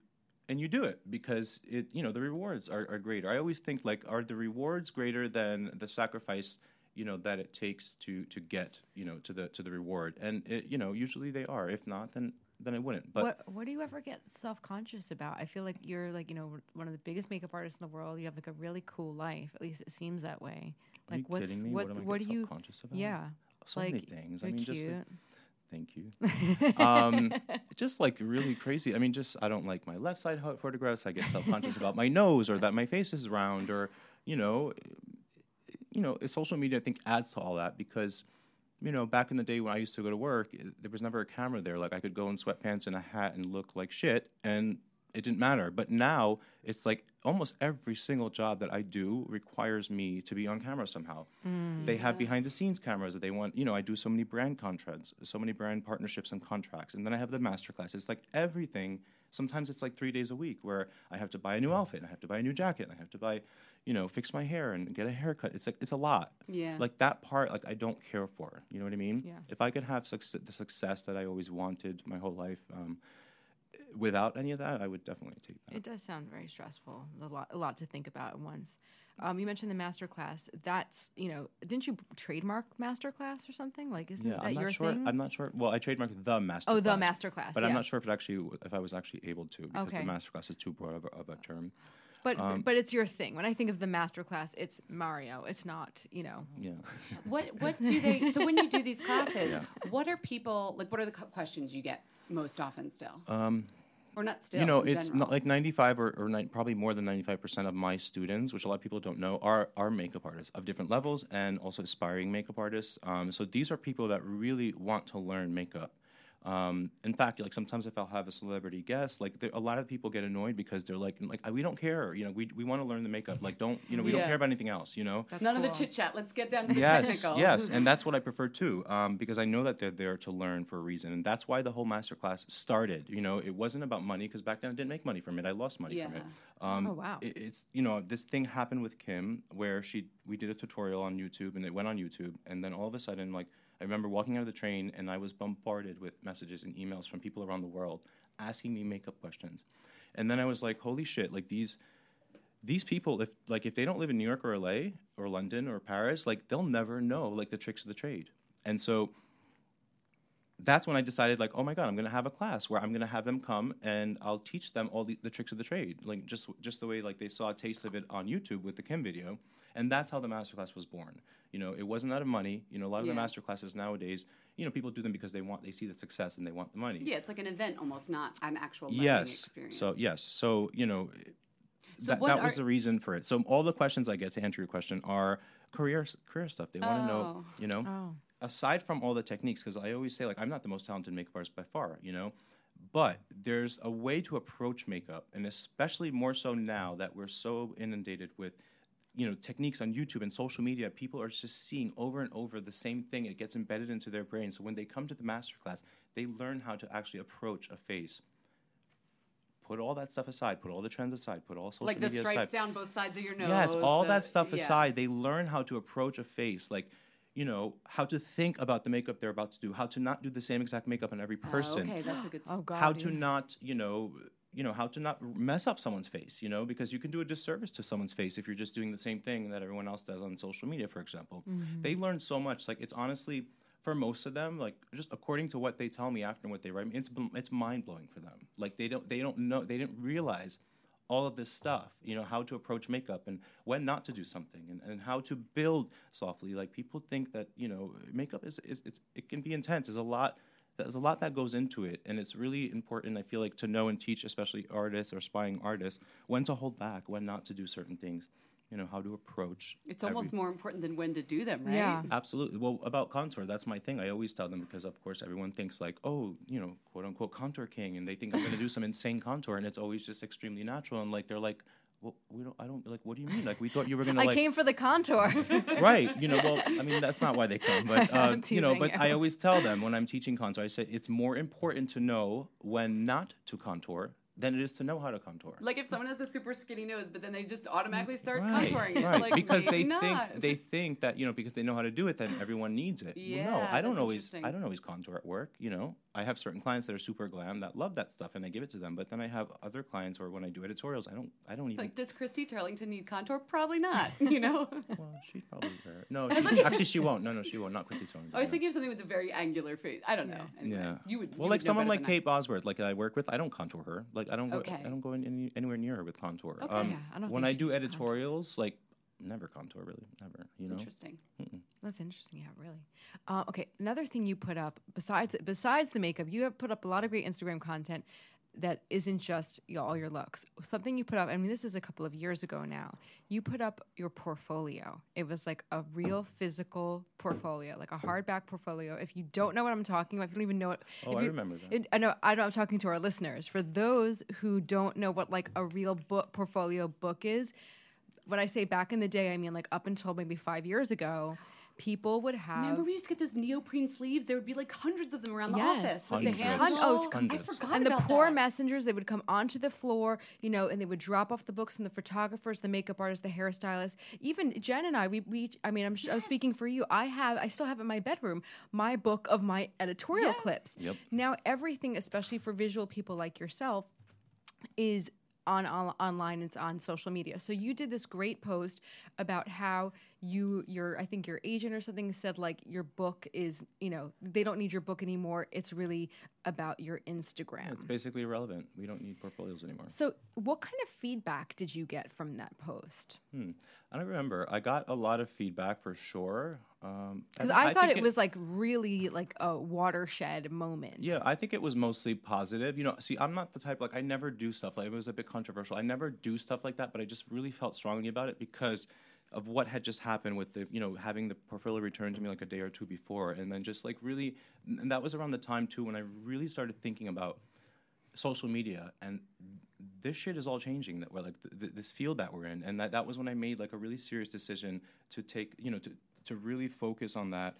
and you do it because it you know the rewards are, are greater i always think like are the rewards greater than the sacrifice you know that it takes to to get you know to the to the reward and it, you know usually they are if not then then i wouldn't but
what what do you ever get self conscious about? I feel like you're like you know one of the biggest makeup artists in the world. You have like a really cool life. At least it seems that way.
are
Like what's what
what,
what do you?
self-conscious about
Yeah,
so
like
many things i mean
cute.
just like, Thank you. um, just like really crazy. I mean, just I don't like my left side photographs. I get self conscious about my nose or that my face is round or you know, you know, social media I think adds to all that because you know back in the day when I used to go to work, i- there was never a camera there. Like I could go in sweatpants and a hat and look like shit and it didn't matter. But now it's like almost every single job that I do requires me to be on camera somehow. Mm. They have behind the scenes cameras that they want, you know, I do so many brand contracts, so many brand partnerships and contracts. And then I have the masterclass. It's like everything. Sometimes it's like three days a week where I have to buy a new outfit, and I have to buy a new jacket, and I have to buy, you know, fix my hair and get a haircut. It's like it's a lot.
Yeah.
Like that part, like I don't care for. You know what I mean?
Yeah.
If I could have success, the success that I always wanted my whole life, um, without any of that, I would definitely take that.
It does sound very stressful. A lot, a lot to think about at once. Um, you mentioned the master class. That's you know, didn't you trademark master class or something? Like, isn't
yeah,
that
I'm
your
not sure.
thing?
I'm not sure. Well, I trademarked the master.
oh, the master class.
but
yeah.
I'm not sure if it actually if I was actually able to because
Okay.
the master class is too broad of a, of a term.
But
um,
but it's your thing. When I think of the master class, it's Mario. It's not you know.
Yeah.
What what do they? So when you do these classes, what are people like? What are the questions you get most often still?
Um,
or not still?
you know,
in
it's
general?
not like 95 or, or ni- probably more than 95 percent of my students, which a lot of people don't know, are are makeup artists of different levels and also aspiring makeup artists. Um, so these are people that really want to learn makeup. Um, in fact, like sometimes if I'll have a celebrity guest, like there, a lot of people get annoyed because they're like, like we don't care, you know, we, we want to learn the makeup, like don't, you know, we
Yeah.
don't care about anything else, you know.
That's
None of the chit chat. Let's get down to the
yes,
technical.
yes, and that's what I prefer too, um, because I know that they're there to learn for a reason, and that's why the whole masterclass started. You know, it wasn't about money because back then I didn't make money from it; I lost money from it. Um,
Oh, wow.
it- it's you know this thing happened with Kim where she we did a tutorial on YouTube and it went on YouTube, and then all of a sudden like. I remember walking out of the train and I was bombarded with messages and emails from people around the world asking me makeup questions. And then I was like, holy shit, like these these people if like if they don't live in New York or LA or London or Paris, like they'll never know like the tricks of the trade. And so that's when I decided, like, oh my god, I'm gonna have a class where I'm gonna have them come and I'll teach them all the, the tricks of the trade, like just just the way like they saw a taste of it on YouTube with the Kim video, and that's how the masterclass was born. You know, it wasn't out of money. You know, a lot of
Yeah.
the master classes nowadays, you know, people do them because they want they see the success and they want the money.
Yeah, it's like an event almost, not an actual learning
Yes.
experience.
So yes. So you know,
So
that,
what
that was the reason for it. So all the questions I get to answer your question are career career stuff. They want to know,
Oh.
you know,
Oh.
Aside from all the techniques, because I always say like I'm not the most talented makeup artist by far, you know, but there's a way to approach makeup, and especially more so now that we're so inundated with. You know, techniques on YouTube and social media, people are just seeing over and over the same thing. It gets embedded into their brain. So when they come to the masterclass, they learn how to actually approach a face put all that stuff aside, put all the trends aside, put all social media. aside.
like the stripes
aside.
down both sides of your nose.
yes, all
the-
that stuff
yeah.
aside, they learn how to approach a face, like you know, how to think about the makeup they're about to do, how to not do the same exact makeup on every
Oh,
person,
okay, that's a good.
Oh God.
how to
yeah.
not, you know, you know, how to not mess up someone's face, you know, because you can do a disservice to someone's face if you're just doing the same thing that everyone else does on social media, for example.
Mm-hmm.
They learn so much. Like it's honestly for most of them, like just according to what they tell me after and what they write, it's it's mind blowing for them. Like they don't they don't know they didn't realize all of this stuff, you know, how to approach makeup and when not to do something and, and how to build softly. Like people think that, you know, makeup is, is it can be intense. There's a lot there's a lot that goes into it and it's really important i feel like to know and teach especially artists or aspiring artists when to hold back when not to do certain things you know how to approach
It's
every-
almost more important than when to do them, right?
Yeah.
Absolutely. Well, about contour, that's my thing. I always tell them because, of course, everyone thinks like, oh, you know, quote unquote contour king, and they think I'm going to do some insane contour, and it's always just extremely natural. And like, they're like, well, we don't. I don't like. What do you mean? Like, we thought you were going to
I
like.
came for the contour.
right. You know. Well, I mean, that's not why they come, but uh, you know. But
you.
I always tell them when I'm teaching contour, I say it's more important to know when not to contour than it is to know how to contour.
Like if someone has a super skinny nose, but then they just automatically start
Right,
contouring it,
right.
like
because they
not.
think they think that you know because they know how to do it, then everyone needs it. Well, no, I don't always. I don't always contour at work. You know, I have certain clients that are super glam that love that stuff, and I give it to them. But then I have other clients, or when I do editorials, I don't. I don't even.
Like, does Christy Turlington need contour? Probably not. You know.
well, she'd probably wear. No, she, actually, she won't. No, no, she won't. Not Chrissy Tone.
I was thinking of something with a very angular face. I don't know. Anyway,
Yeah.
You would.
Well,
you
like
would
someone like. Kate Bosworth, like I work with, I don't contour her. Like I don't go.
Okay.
I don't go in any, anywhere near her with contour.
Okay.
Um,
Yeah, I don't
when I do
needs contour.
editorials, like never contour, really, never. You know.
Interesting.
That's interesting. Yeah, really. Uh, okay, another thing you put up besides besides the makeup, you have put up a lot of great Instagram content that isn't just you know, all your looks. Something you put up. I mean, this is a couple of years ago now. You put up your portfolio. It was like a real physical portfolio, like a hardback portfolio. If you don't know what I'm talking about, if you don't even know it,
Oh,
if
I
you-
remember that.
it- I know. I know. I'm talking to our listeners. For those who don't know what like a real book portfolio book is, when I say back in the day, I mean like up until maybe five years ago, people would have.
Remember, we used to get those neoprene sleeves. There would be like hundreds of them around the
Yes.
office with the
Hundreds.
hands.
Hun- oh,
all-
Hundreds.
I forgot
and the poor
that.
messengers, they would come onto the floor, you know, and they would drop off the books and the photographers, the makeup artists, the hairstylists. Even Jen and I, we, we I mean, I'm, sh I'm speaking for you. I have, I still have in my bedroom my book of my editorial clips.
Yep.
Now, everything, especially for visual people like yourself, is on, on online it's on social media. So you did this great post about how you your i think your agent or something said like your book is you know they don't need your book anymore it's really about your instagram
It's basically irrelevant. We don't need portfolios anymore.
so what kind of feedback did you get from that post
Hmm. I don't remember. I got a lot of feedback for sure. Um,
because I, thought
think
it, was like really like a watershed moment
Yeah, I think it was mostly positive. You know, see, I'm not the type like I never do stuff like it was a bit controversial. I never do stuff like that, but I just really felt strongly about it because of what had just happened with the you know having the portfolio returned to me like a day or two before, and then just like really, and that was around the time too when I really started thinking about social media. And this shit is all changing that we're like th- th- this field that we're in. And that, that was when i made like a really serious decision to take you know to, to really focus on that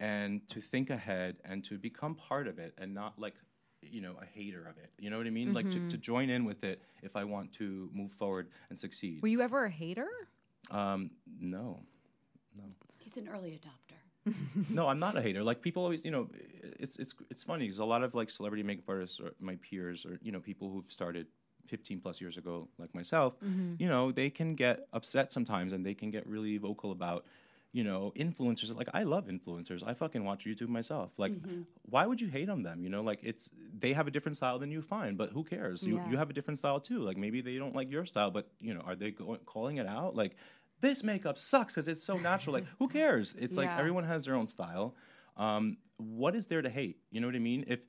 and to think ahead and to become part of it and not like you know a hater of it. You know what i mean? Like to, to mm-hmm. join in with it if i want to move forward and succeed.
Were you ever a hater
um no no.
He's an early adopter.
no, I'm not a hater. Like people always, you know, it's it's it's funny because a lot of like celebrity makeup artists or my peers or you know people who've started 15 plus years ago, like myself, you know, they can get upset sometimes and they can get really vocal about, you know, influencers. Like I love influencers. I fucking watch YouTube myself. Like, why would you hate on them? You know, like it's they have a different style than you. Fine, but who cares? You
Yeah.
you have a different style too. Like maybe they don't like your style, but you know, are they going, calling it out? Like this makeup sucks because it's so natural. like who cares? It's like everyone has their own style. Um, what is there to hate? You know what I mean? If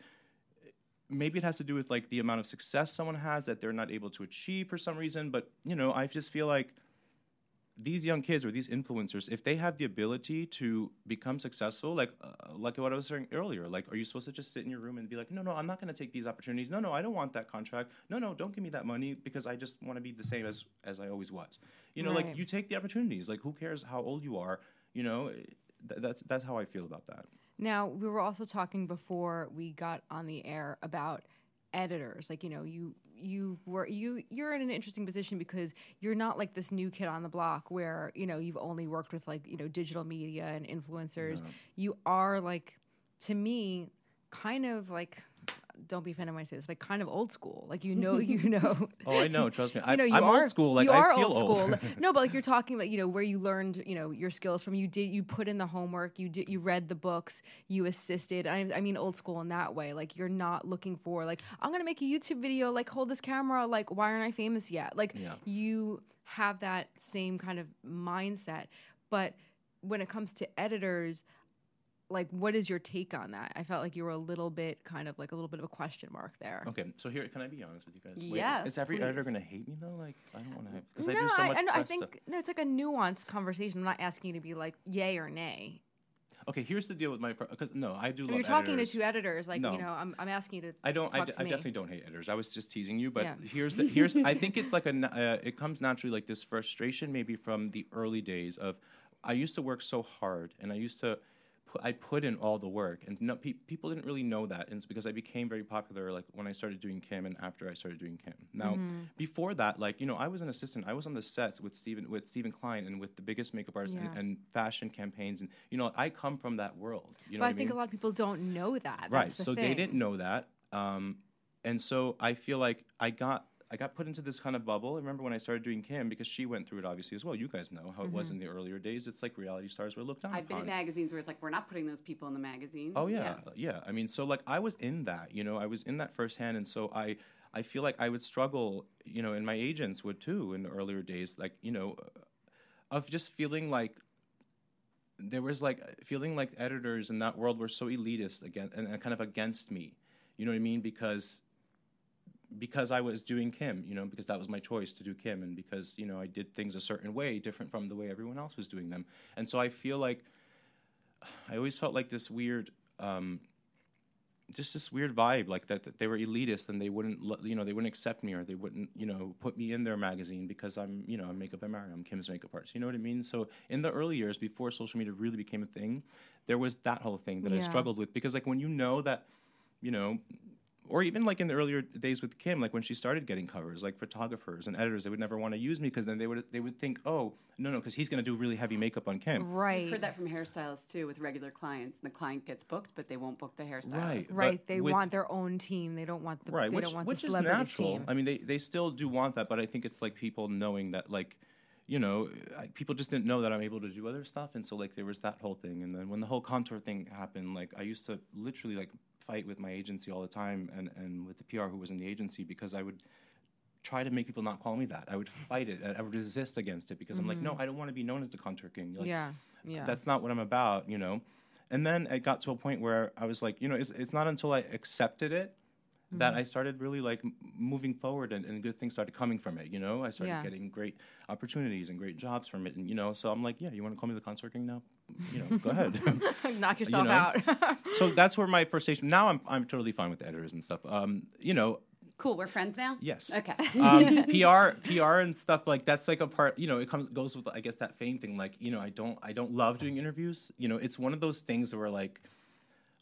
maybe it has to do with like the amount of success someone has that they're not able to achieve for some reason, but you know, I just feel like these young kids or these influencers, if they have the ability to become successful, like uh, like what I was saying earlier, like are you supposed to just sit in your room and be like, no, no, I'm not going to take these opportunities. No, no, I don't want that contract. No, no, don't give me that money because I just want to be the same as as I always was. You know,
Right.
like you take the opportunities. Like who cares how old you are? You know, th- that's that's how I feel about that.
Now, we were also talking before we got on the air about editors. Like, you know, you you were you you're in an interesting position because you're not like this new kid on the block where, you know, you've only worked with like, you know, digital media and influencers. You are like to me kind of like don't be offended when I say this, but kind of old school. Like you know, you know,
Oh, I know. Trust me. I,
you know, you
I'm
are
old school. Like
you
I
are
feel
old school.
old.
no, but like you're talking about, you know, where you learned, you know, your skills from. You did, you put in the homework. You did, you read the books. You assisted. I, I mean, old school in that way. Like you're not looking for like I'm gonna make a YouTube video. Like hold this camera. Like why aren't I famous yet? Like
Yeah.
you have that same kind of mindset, but when it comes to editors. Like, what is your take on that? I felt like you were a little bit, kind of like a little bit of a question mark there.
Okay, so here, can I be honest with you guys?
Yes,
Is every editor going to hate me though? Like, I don't want to because
no,
I do so much
I, know- I think
stuff.
no, it's like a nuanced conversation. I'm not asking you to be like yay or nay.
Okay, here's the deal with my because no, I do.
If
love
you're talking
editors.
to two editors, like
No.
you know, I'm, I'm asking you to.
I don't. I,
Talk
d-
to
I definitely don't hate editors. I was just teasing you, but
Yeah.
here's the here's. I think it's like a. Uh, it comes naturally like this frustration, maybe from the early days of. I used to work so hard, and I used to. I put in all the work, and no, pe- people didn't really know that, and it's because I became very popular, like when I started doing Kim, and after I started doing Kim. Now,
Mm-hmm.
before that, like you know, I was an assistant. I was on the sets with Steven with Steven Klein and with the biggest makeup artists
Yeah.
and, and fashion campaigns, and you know, I come from that world. You know
but I think
mean?
a lot of people don't know that.
right so they didn't know that um, and so i feel like i got i got put into this kind of bubble. I remember when i started doing kim because she went through it obviously as well. You guys know how it was in
Mm-hmm.
the earlier days. It's like reality stars were looked down
I've been in magazines where it's like we're not putting those people in the magazine.
Oh yeah, yeah, I mean, so like I was in that, you know, I was in that firsthand, and so I, I feel like I would struggle, you know, and my agents would too in the earlier days, like you know, of just feeling like there was like feeling like editors in that world were so elitist again and, and kind of against me, you know what I mean? Because because I was doing Kim, you know, because that was my choice to do Kim, and because you know I did things a certain way, different from the way everyone else was doing them, and so I feel like I always felt like this weird, um, just this weird vibe, like that, that they were elitist and they wouldn't, lo- you know, they wouldn't accept me or they wouldn't, you know, put me in their magazine because I'm, you know, I'm makeup and I'm Kim's makeup artist. You know what I mean? So in the early years, before social media really became a thing, there was that whole thing that I struggled with because, like, when you know that, you know, or even like in the earlier days with Kim, like when she started getting covers, like photographers and editors, they would never want to use me because then they would they would think, oh no no, because he's going to do really heavy makeup on Kim.
Right.
I've heard that from hairstylists too, with regular clients. And the client gets booked, but they won't book the hairstylist.
Right.
Right.
But
They
with-
want their own team. They don't want the.
right
They
which,
don't want
which
the
is natural
team.
i mean they, they still do want that but i think it's like people knowing that like you know I, people just didn't know that i'm able to do other stuff and so like there was that whole thing and then when the whole contour thing happened like i used to literally like fight with my agency all the time and, and with the pr who was in the agency because i would try to make people not call me that i would fight it i would resist against it because i'm like mm-hmm. no i don't want to be known as the contour king like,
yeah. Yeah.
that's not what I'm about, you know. And then it got to a point where I was like, you know, it's, it's not until I accepted it
Mm-hmm.
that I started really like moving forward and, and good things started coming from it, you know. I started
Yeah.
getting great opportunities and great jobs from it, and you know, so I'm like, yeah, you want to call me the contour king now? You know, go ahead.
Knock yourself
know,
out.
so that's where my first station. Now I'm I'm totally fine with the editors and stuff. Um, you know,
Cool. We're friends now?
Yes.
Okay.
um, PR, PR, and stuff like that's like a part. You know, it comes goes with I guess that fame thing. Like, you know, I don't I don't love doing interviews. You know, it's one of those things where like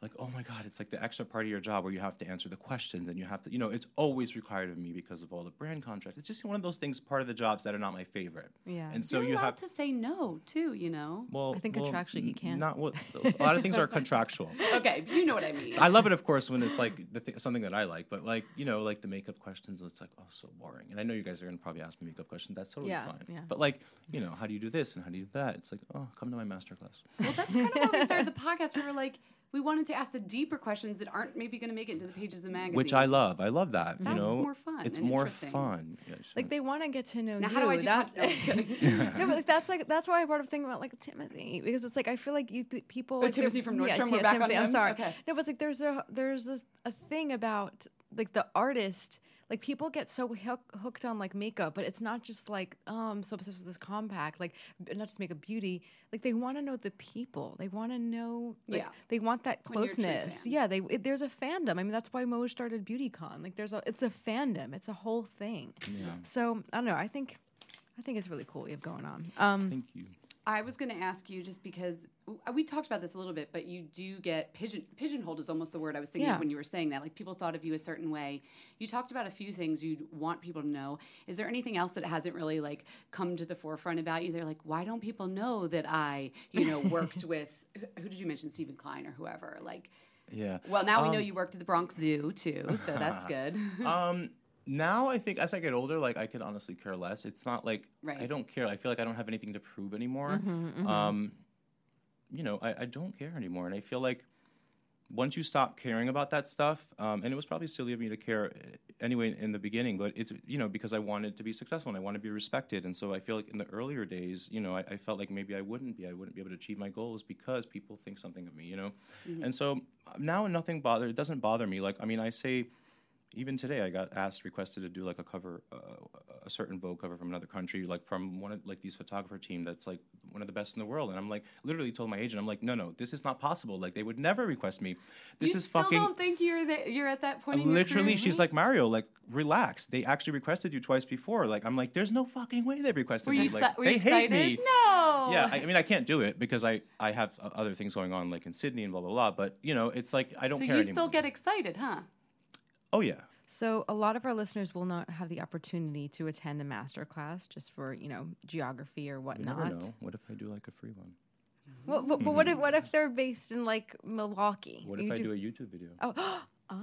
like oh my god it's like the extra part of your job where you have to answer the questions and you have to you know it's always required of me because of all the brand contracts it's just one of those things part of the jobs that are not my favorite
Yeah.
and so
You're
you have
to say no too. You know.
well
I think
well,
contractually you can't.
not what a lot of things are contractual
Okay, you know what I mean.
I love it, of course, when it's like the th- something that I like. But like you know, like the makeup questions, it's like oh, so boring. And I know you guys are gonna probably ask me makeup questions. That's totally
Yeah,
fine.
yeah.
But like you know, how do you do this and how do you do that? It's like oh, come to my master class.
Well, that's kind of why we started the podcast. We were like, we wanted to ask the deeper questions that aren't maybe going to make it into the pages of the magazine.
Which I love. I love that.
That's
you know,
more fun
It's
and
more fun. Yeah, sure.
Like they want to get to know
Now,
you.
how do I do
that,
con- no, just kidding.
no, but like, that's like that's why I brought up thinking about like Timothy because it's like I feel like you th- people
Oh,
like
Timothy from
yeah,
Nordstrom,
Ti-
we're back on
Timothy, I'm
him?
sorry.
Okay.
No, but it's like there's a there's a, a thing about like the artist. Like people get so hook, hooked on like makeup, but it's not just like oh I'm so obsessed with this compact. Like not just makeup beauty. Like they want to know the people. They want to know. Like,
Yeah.
They want that
When you're a true
closeness. Yeah. They it, there's a fandom. I mean that's why Mo started BeautyCon. Like there's a it's a fandom. It's a whole thing.
yeah.
So I don't know. I think I think it's really cool what you have going on. Um,
Thank you.
I was going to ask you just because uh, we talked about this a little bit, but you do get pigeon pigeonholed is almost the word I was thinking
Yeah.
of when you were saying that. Like people thought of you a certain way. You talked about a few things you'd want people to know. Is there anything else that hasn't really like come to the forefront about you? They're like, why don't people know that I, you know, worked with who- who did you mention, Steven Klein or whoever? Like,
Yeah.
well, now we know
Um,
you worked at the Bronx Zoo too, so that's good.
Um, now I think as I get older, like I could honestly care less. It's not like I don't care. I feel like I don't have anything to prove anymore.
Mm-hmm,
Um, you know, I, I don't care anymore, and I feel like once you stop caring about that stuff, um, and it was probably silly of me to care uh, anyway in the beginning, but it's you know because I wanted to be successful and I want to be respected, and so I feel like in the earlier days, you know, I, I felt like maybe I wouldn't be, I wouldn't be able to achieve my goals because people think something of me, you know, and so uh, now nothing bother, it doesn't bother me. Like I mean, I say even today I got asked requested to do like a cover uh, a certain Vogue cover from another country like from one of like these photographer team that's like one of the best in the world. And I'm like literally told my agent I'm like no no this is not possible. Like they would never request me. This
you
is
still
fucking
don't think you're you're at that point. in
literally she's like Mario like relax. They actually requested you twice before. Like I'm like there's no fucking way they requested
Were
me.
you,
like they
you
hate me.
No.
yeah I, I mean I can't do it because I I have uh, other things going on like in Sydney and blah blah blah. But you know it's like I don't
so
care
you
anymore.
still get excited, huh?
Oh yeah
So a lot of our listeners will not have the opportunity to attend a master class just for you know geography or
you
whatnot.
never know what if I do like a free one
Well, but, but what if what if they're based in like Milwaukee?
What if
You
I do a YouTube video?
Oh, uh,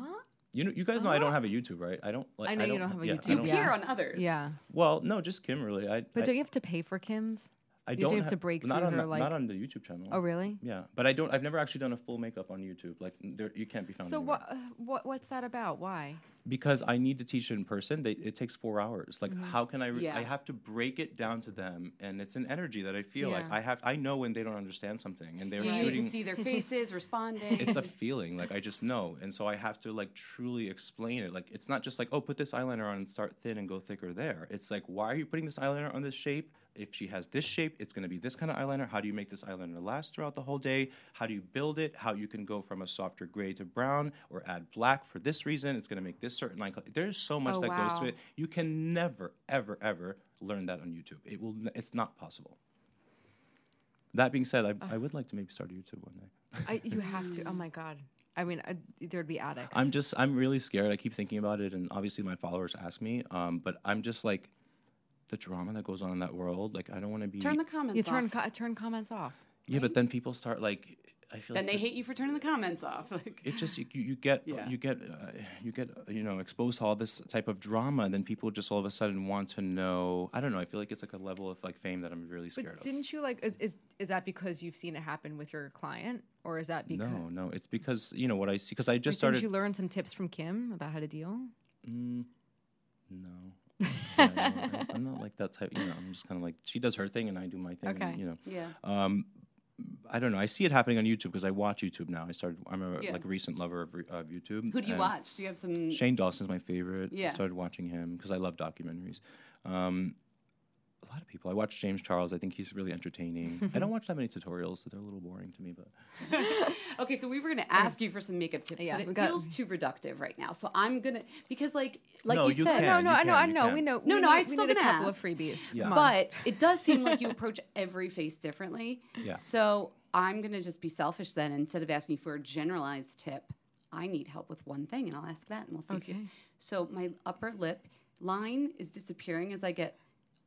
You know, you guys know I don't have a YouTube, right? I don't. Like,
I know you don't have a
yeah,
YouTube.
You
don't-
Yeah.
peer on others.
yeah.
Well, no, just Kim really. I.
But
I,
don't you have to pay for Kim's?
I
you
don't
do have to break
not
through
on
her,
the,
like-
not on the YouTube channel.
Oh, really?
Yeah, but I don't. I've never actually done a full makeup on YouTube. Like, there, you can't be found.
So
anywhere.
what what what's that about? Why?
Because I need to teach it in person. They, it takes four hours. Like,
Mm-hmm.
how can I? Re-
Yeah.
I have to break it down to them, and it's an energy that I feel like
Yeah.
I have. I know when they don't understand something, and they're
You
shooting.
need to see their faces responding.
it's a feeling like i just know and so i have to like truly explain it like it's not just like oh put this eyeliner on and start thin and go thicker there it's like why are you putting this eyeliner on this shape if she has this shape it's going to be this kind of eyeliner how do you make this eyeliner last throughout the whole day how do you build it how you can go from a softer gray to brown or add black for this reason it's going to make this certain line there's so much
Oh,
that goes to it you can never ever ever learn that on youtube it will it's not possible that being said I, I would like to maybe start a youtube one day
I, you have to. Oh my god. I mean, I, there'd be addicts.
I'm just I'm really scared. I keep thinking about it, and obviously my followers ask me. Um, but I'm just like the drama that goes on in that world. Like I don't want to be.
Turn the comments
you turn
off.
co- turn comments off.
yeah, but then people start like. I feel
then
like
they
the-
hate you for turning the comments off. Like,
It just you, you get
Yeah.
you get uh, you get uh, you know exposed to all this type of drama, and then people just all of a sudden want to know. I don't know. I feel like it's like a level of like fame that I'm really scared
But
of.
didn't you like? Is, is is that because you've seen it happen with your client, or is that because?
No, no, it's because you know what I see. Because I
Like,
just
didn't
started.
you learn some tips from Kim about how to deal?
Mm, no. Yeah, no, I'm- I'm not like that type. You know, I'm just kind of like she does her thing and I do my thing.
Okay.
And, you know,
yeah.
um, I don't know. I see it happening on YouTube because I watch YouTube now. I started. I'm a
Yeah.
like a recent lover of, re- of YouTube.
Who do you watch? Do you have some?
Shane Dawson's my favorite.
Yeah.
I started watching him because I love documentaries. Um, a lot of people. I watch James Charles. I think he's really entertaining. I don't watch that many tutorials. So they're a little boring to me, but
Okay, so we were going to ask you for some makeup tips,
Yeah,
but it
got-
feels too reductive right now. So I'm gonna because like like
No,
you
you
said,
can.
no, no,
you
I know,
can,
I know. We know.
No,
we
no,
need,
I'm
we
still
need a
gonna
couple
ask.
of freebies.
Yeah.
But it does seem like you approach every face differently.
Yeah.
So I'm going to just be selfish then. Instead of asking for a generalized tip, I need help with one thing, and I'll ask that, and we'll see if you.
Okay.
So my upper lip line is disappearing as I get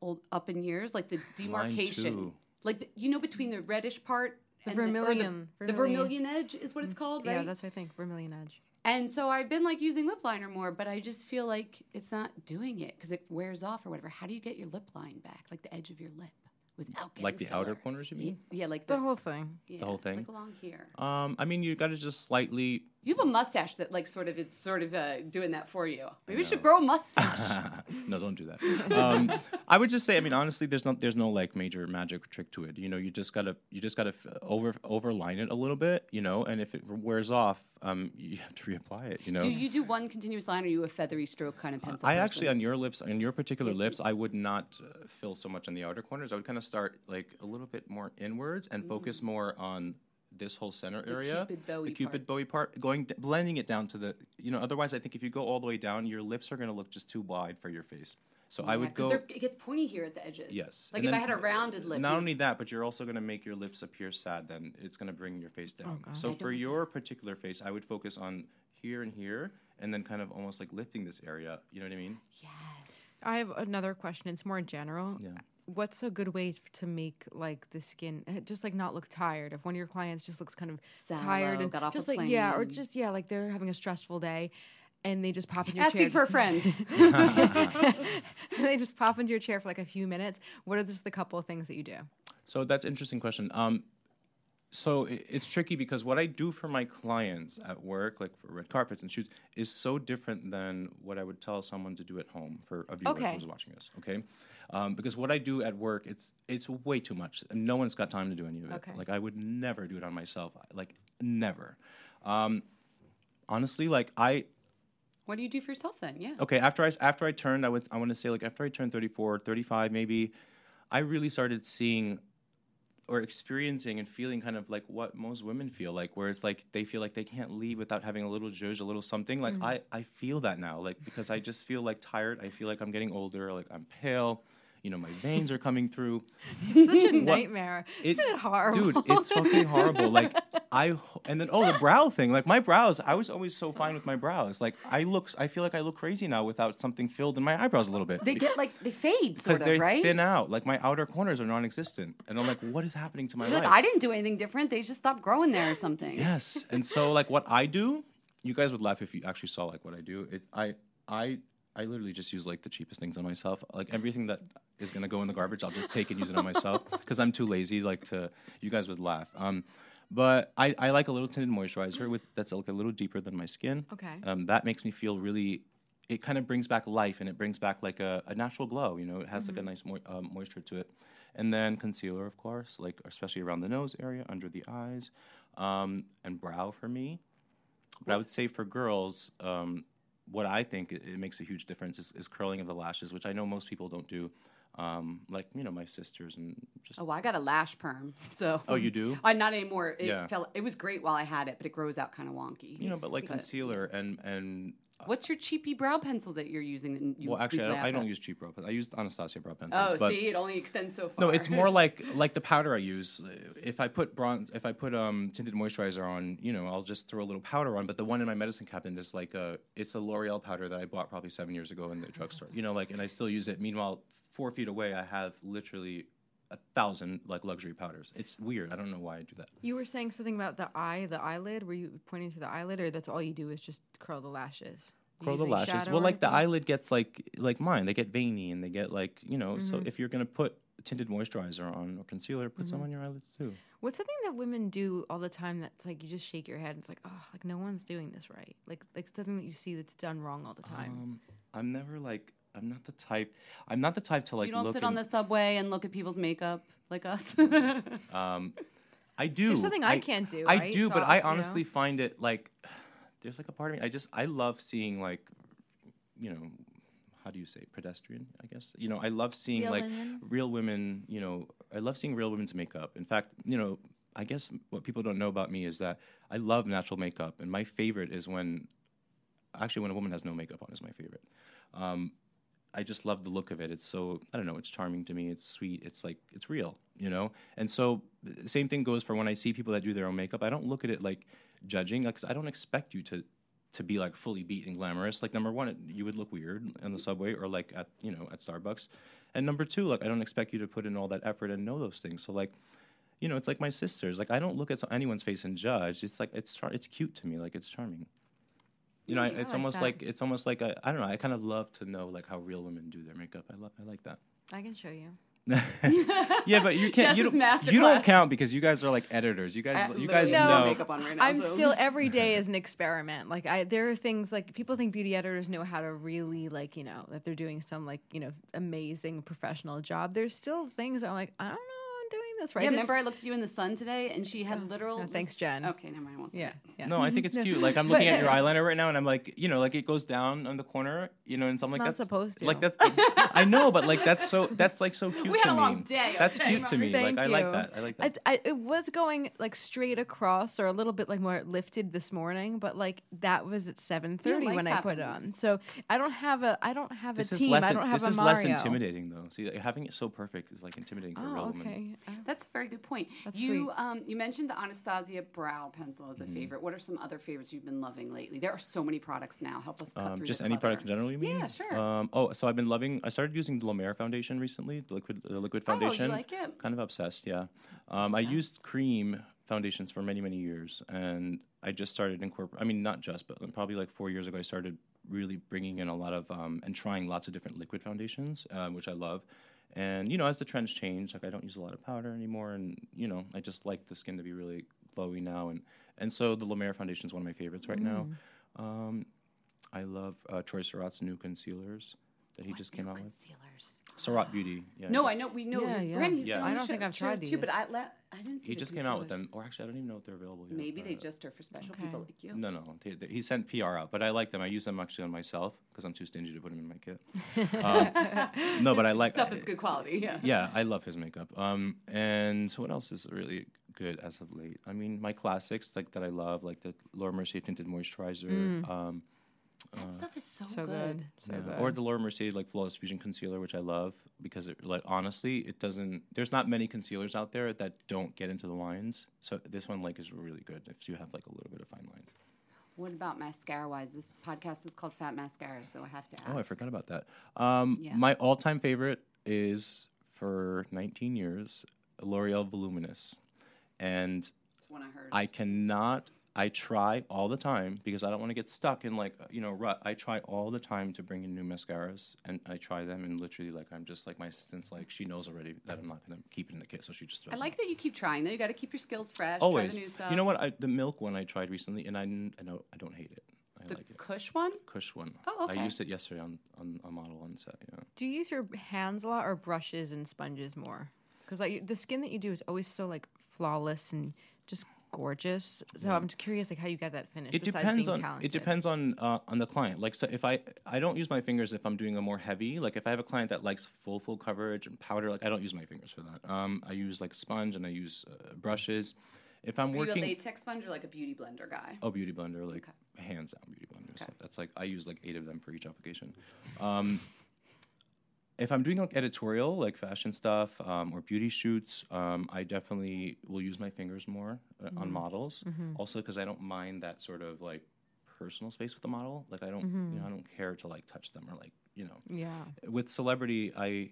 old, up in years, like the demarcation, like the, you know, between the reddish part.
The
and or
vermilion-
the, the
vermilion.
vermilion edge is what it's called, right?
Yeah, that's what I think. Vermilion Edge.
And so I've been like using lip liner more, but I just feel like it's not doing it because it wears off or whatever. How do you get your lip line back, like the edge of your lip, without getting
Like the outer corners, you
Ye-
mean?
Yeah, like
The
the,
whole thing.
yeah, the
whole thing?
like along here.
Um, I mean, you got to just slightly.
You have a mustache that like sort of is sort of uh, doing that for you. Maybe we should grow a mustache.
no, don't do that. Um, I would just say, I mean, honestly, there's no, there's no like major magic trick to it. You know, you just gotta, you just gotta f- over, overline it a little bit. You know, and if it wears off, um, you have to reapply it. You know.
do you do one continuous line, or are you a feathery stroke kind of pencil?
I
person?
actually, on your lips, on your particular
Yes,
lips,
please.
I would not uh, fill so much on the outer corners. I would kind of start like a little bit more inwards and focus more on this whole center area,
Mm. Cupid bowy
the cupid bowie part, going d- blending it down to the, you know. Otherwise, I think if you go all the way down, your lips are going to look just too wide for your face. So I
would
would
'cause
go.
It gets pointy here at the edges.
Yes.
Like
and
if I had a rounded lip.
Not only that, but you're also going to make your lips appear sad. Then it's going to bring your face down.
God.
so
I
for
don't like
your particular face, I would focus on here and here, and then kind of almost like lifting this area. You know what I mean?
Yes.
I have another question. It's more general.
Yeah.
What's a good way to make like the skin eh, just like not look tired? If one of your clients just looks kind of tired and
got off
just like yeah, or just yeah, like they're having a stressful day, and they just pop in your
Asking
chair.
for a friend.
and they just pop into your chair for like a few minutes. What are just the couple of things that you do?
So that's an interesting question. Um, so it's tricky because what I do for my clients at work, like for red carpets and shoots, is so different than what I would tell someone to do at home for a viewer
Okay.
who's watching this. Okay, um, because what I do at work, it's it's way too much. and No one's got time to do any of it.
Okay.
Like I would never do it on myself. Like never. Um, honestly, like I
what do you do for yourself then? Yeah.
okay after i after i turned i would i want to say like after i turned 34 35 maybe i really started seeing or experiencing and feeling kind of like what most women feel like where it's like they feel like they can't leave without having a little zhuzh, a little something like i i feel that now like because i just feel like tired i feel like i'm getting older like i'm pale you know my veins are coming through
It's such a nightmare.
It-
Isn't it horrible?
Dude, it's fucking horrible. Like I and then oh the brow thing. Like my brows, I was always so fine with my brows. Like I look, I feel like I look crazy now without something filled in my eyebrows a little bit.
They get like they fade
because
sort
they
of, right?
thin out. Like my outer corners are non-existent, and I'm like, what is happening to my
Look,
life?
I didn't do anything different. They just stopped growing there or something.
Yes, and so like what I do, you guys would laugh if you actually saw like what I do. It I I I literally just use like the cheapest things on myself. Like everything that is gonna go in the garbage, I'll just take and use it on myself because I'm too lazy. Like to you guys would laugh. Um, but I, I like a little tinted moisturizer with that's like a little deeper than my skin.
Okay.
Um, that makes me feel really. It kind of brings back life and it brings back like a, a natural glow. You know, it has like a nice mo- um, moisture to it. And then concealer, of course, like especially around the nose area, under the eyes, um, and brow for me. But I would say for girls, um, what I think it, it makes a huge difference is, is curling of the lashes, which I know most people don't do. Um, like you know my sisters and just
Oh, I got a lash perm. So.
Oh, you do?
Uh, not anymore. It
Yeah.
fell. It was great while I had it, but it grows out kind of wonky.
you know, but like
But-
concealer and and
What's your cheapy brow pencil that you're using? that You,
well, actually, I don't, I don't use cheap brow. pen- I use Anastasia brow pencils.
Oh, see, it only extends so far.
No, it's more like like the powder I use. If I put bronze, if I put um, tinted moisturizer on, you know, I'll just throw a little powder on. But the one in my medicine cabinet is like a, it's a L'Oreal powder that I bought probably seven years ago in the drugstore. You know, like, and I still use it. Meanwhile, four feet away, I have literally a thousand like luxury powders. It's weird. I don't know why I do that.
You were saying something about the eye, the eyelid. Were you pointing to the eyelid, or that's all you do is just curl the lashes?
Curl the lashes. Well, like the eyelid gets like like mine. They get veiny and they get like you know. So if you're gonna put tinted moisturizer on or concealer, put some on your eyelids too.
What's something that women do all the time that's like you just shake your head? And it's like, oh, like no one's doing this right. Like like something that you see that's done wrong all the time.
Um, I'm never like I'm not the type. I'm not the type to like
you don't
look
sit on
and-
the subway and look at people's makeup like us.
Um, I do.
There's something I can't do,
I
right?
do,
So
but
I'll-
I
you know.
honestly find it like there's like a part of me. I just I love seeing like you know how do you say pedestrian? I guess you know I love seeing
Real
like
women?
real women. You know I love seeing real women's makeup. In fact, you know I guess what people don't know about me is that I love natural makeup, and my favorite is when actually when a woman has no makeup on is my favorite. Um, I just love the look of it. It's so I don't know. It's charming to me. It's sweet. It's like it's real, you know. And so same thing goes for when I see people that do their own makeup. I don't look at it like judging, because I don't expect you to to be like fully beat and glamorous. Like number one, it, you would look weird on the subway or like at you know at Starbucks. And number two, like I don't expect you to put in all that effort and know those things. So like. You know, it's like my sisters. Like I don't look at anyone's face and judge. It's like it's char- it's cute to me. Like it's charming. You know, I,
Yeah, I
it's
like
almost
that.
like it's almost like I I don't know. I kind of love to know like how real women do their makeup. I love I like that.
I can show you.
yeah, but you can't. You don't, you don't count because you guys are like editors. You guys,
I
you guys
No.
know.
makeup on right now.
I'm
so-
still every day is an experiment. Like I, there are things like people think beauty editors know how to really like you know that they're doing some like you know amazing professional job. There's still things I'm like I don't know I'm doing this right.
Yeah, remember I looked at you in the sun today, and she had literal.
oh, thanks, Jen.
Okay, never mind. I won't say
yeah,
it.
yeah.
No, I think it's cute. Like I'm looking at your eyeliner right now, and I'm like, you know, like it goes down on the corner, you know, and something
It's
like
not
that's
supposed to.
Like that's, I know, but like that's so that's like so cute
We
to
had a
me.
long day,
That's
okay?
cute to me.
Thank
like I like that. I like that.
I, I, it was going like straight across or a little bit like more lifted this morning, but like that was at seven thirty
life
when I put it on. So I don't have a I don't have
this
a team.
less.
I don't have a Mario.
this is less intimidating though. See, like, having it so perfect is like intimidating for a
Oh,
real woman.
okay. Uh,
That's a very good point.
That's
you um, you mentioned the Anastasia brow pencil as a
Mm-hmm.
favorite. What are some other favorites you've been loving lately? There are so many products now. Help us cut
Um,
through
just any
clutter.
product in general, you mean?
Yeah, sure.
Um, oh, so I've been loving. I started using the La Mer foundation recently. The liquid, the liquid
Oh, you
foundation.
like it?
Kind of obsessed, yeah. Um, I used cream foundations for many, many years, and I just started incorporating. I mean, not just, but probably like four years ago, I started really bringing in a lot of um, and trying lots of different liquid foundations, um, which I love. And you know, as the trends change, like I don't use a lot of powder anymore, and you know, I just like the skin to be really glowy now, and and so the La Mer foundation is one of my favorites right now.
Mm.
Um, I love uh, Troy Surratt's new concealers that he just came out with.
Concealers.
Surratt Beauty. Yeah,
No, I know we know
Yeah, yeah.
brand. He's
Yeah. I
don't think I've
show
tried
too, but. I let I didn't see.
He just came out with them, or actually, I don't even know if they're available yet.
Maybe they just are for special
Okay.
people like you.
No, no. They, they- he sent PR out, but I like them. I use them actually on myself because I'm too stingy to put them in my kit. Um, no, but I like.
Stuff is good quality. Yeah.
Yeah, I love his makeup. Um, and what else is really good as of late? I mean, my classics like that I love, like the Laura Mercier tinted moisturizer. Um,
That stuff is so,
So
good.
good. So
yeah,
good.
Or the Laura Mercier like flawless fusion concealer, which I love because it, like honestly, it doesn't. There's not many concealers out there that don't get into the lines. So this one like is really good if you have like a little bit of fine lines.
What about mascara wise? This podcast is called Fat Mascara, so I have to ask.
Oh, I forgot about that. Um,
Yeah.
My all-time favorite is for 19 years L'Oreal Voluminous, and
That's one I heard.
I cannot. I try all the time because I don't want to get stuck in like you know rut. I try all the time to bring in new mascaras, and I try them, and literally like I'm just like my assistant's like she knows already that I'm not gonna keep it in the kit, so she just. Throws
I
them
like that you keep trying. Though you got to keep your skills fresh.
always.
Try the new stuff.
You know what? I, the milk one I tried recently, and I n- I know I don't hate it. I
The
like it.
Kush one.
Kush one.
Oh, okay.
I used it yesterday on on a model on set. Yeah.
Do you use your hands a lot or brushes and sponges more? Because like the skin that you do is always so like flawless and just gorgeous. So I'm curious, like how you get that finish.
it depends
being
on
talented.
it depends on uh, on the client like so if i i don't use my fingers if i'm doing a more heavy like if i have a client that likes full full coverage and powder like i don't use my fingers for that um i use like a sponge and i use uh, brushes if i'm
Are you
working
a latex sponge or like a beauty blender guy?
oh beauty blender like hands down beauty blender so that's like i use like eight of them for each application um if I'm doing like editorial, like fashion stuff um, or beauty shoots, um, I definitely will use my fingers more uh,
Mm-hmm.
on models. Also, because I don't mind that sort of like personal space with the model. Like I don't,
Mm-hmm.
you know, I don't care to like touch them or like, you know.
Yeah.
With celebrity, I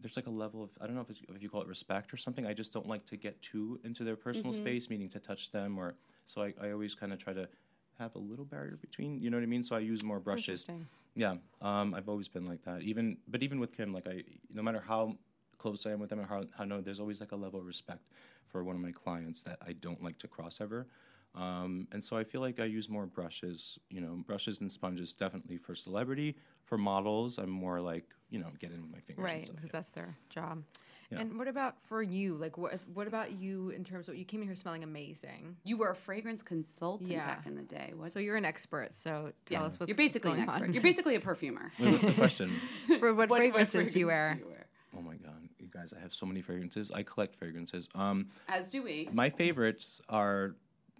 there's like a level of I don't know if, it's, if you call it respect or something. I just don't like to get too into their personal
Mm-hmm.
space, meaning to touch them or. So I, I always kind of try to have a little barrier between. You know what I mean? So I use more brushes.
Interesting.
Yeah, um, I've always been like that. Even, but even with Kim, like I, no matter how close I am with them or how, how no, there's always like a level of respect for one of my clients that I don't like to cross ever. Um, and so I feel like I use more brushes, you know, brushes and sponges definitely for celebrity. For models, I'm more like, you know, get in with my fingers.
Right, because
yeah.
that's their job.
Yeah.
And what about for you? Like, what what about you in terms of you came in here smelling amazing?
You were a fragrance consultant
Yeah.
back in the day. What's,
So you're an expert. So tell
yeah.
us what's
You're basically
what's
an expert.
on.
You're basically a perfumer.
Wait, what's the question?
for what,
What- what
fragrances do you
fragrances
wear?
oh my God, you guys, I have so many fragrances. I collect fragrances. Um,
As do we.
my favorites are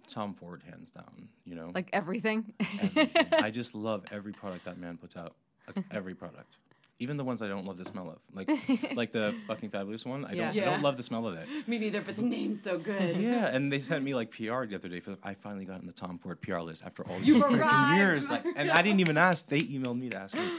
Tom Ford, hands down. You know,
Like everything.
everything. I just love every product that man puts out. Every product.
Even the ones I don't love the smell of, like like the fucking fabulous one. I don't I don't love the smell of it.
Me neither, but the name's so good.
Yeah, and they sent me like PR the other day for. I finally got on the Tom Ford PR list after all these
You've
freaking
arrived.
years. Like, and I didn't even ask. They emailed me to ask me.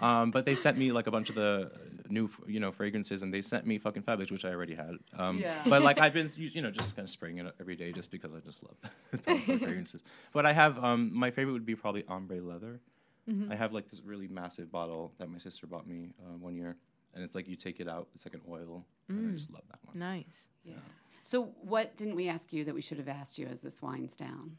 Um, but they sent me like a bunch of the new, you know, fragrances, and they sent me fucking fabulous, which I already had. Um,
Yeah.
But like I've been, you know, just kind of spraying it every day, just because I just love Tom Ford fragrances. But I have um, my favorite would be probably ombre leather.
Mm-hmm.
I have like this really massive bottle that my sister bought me uh, one year, and it's like you take it out, it's like an oil, and I just love that one.
Nice. Yeah.
So, what didn't we ask you that we should have asked you as this winds down?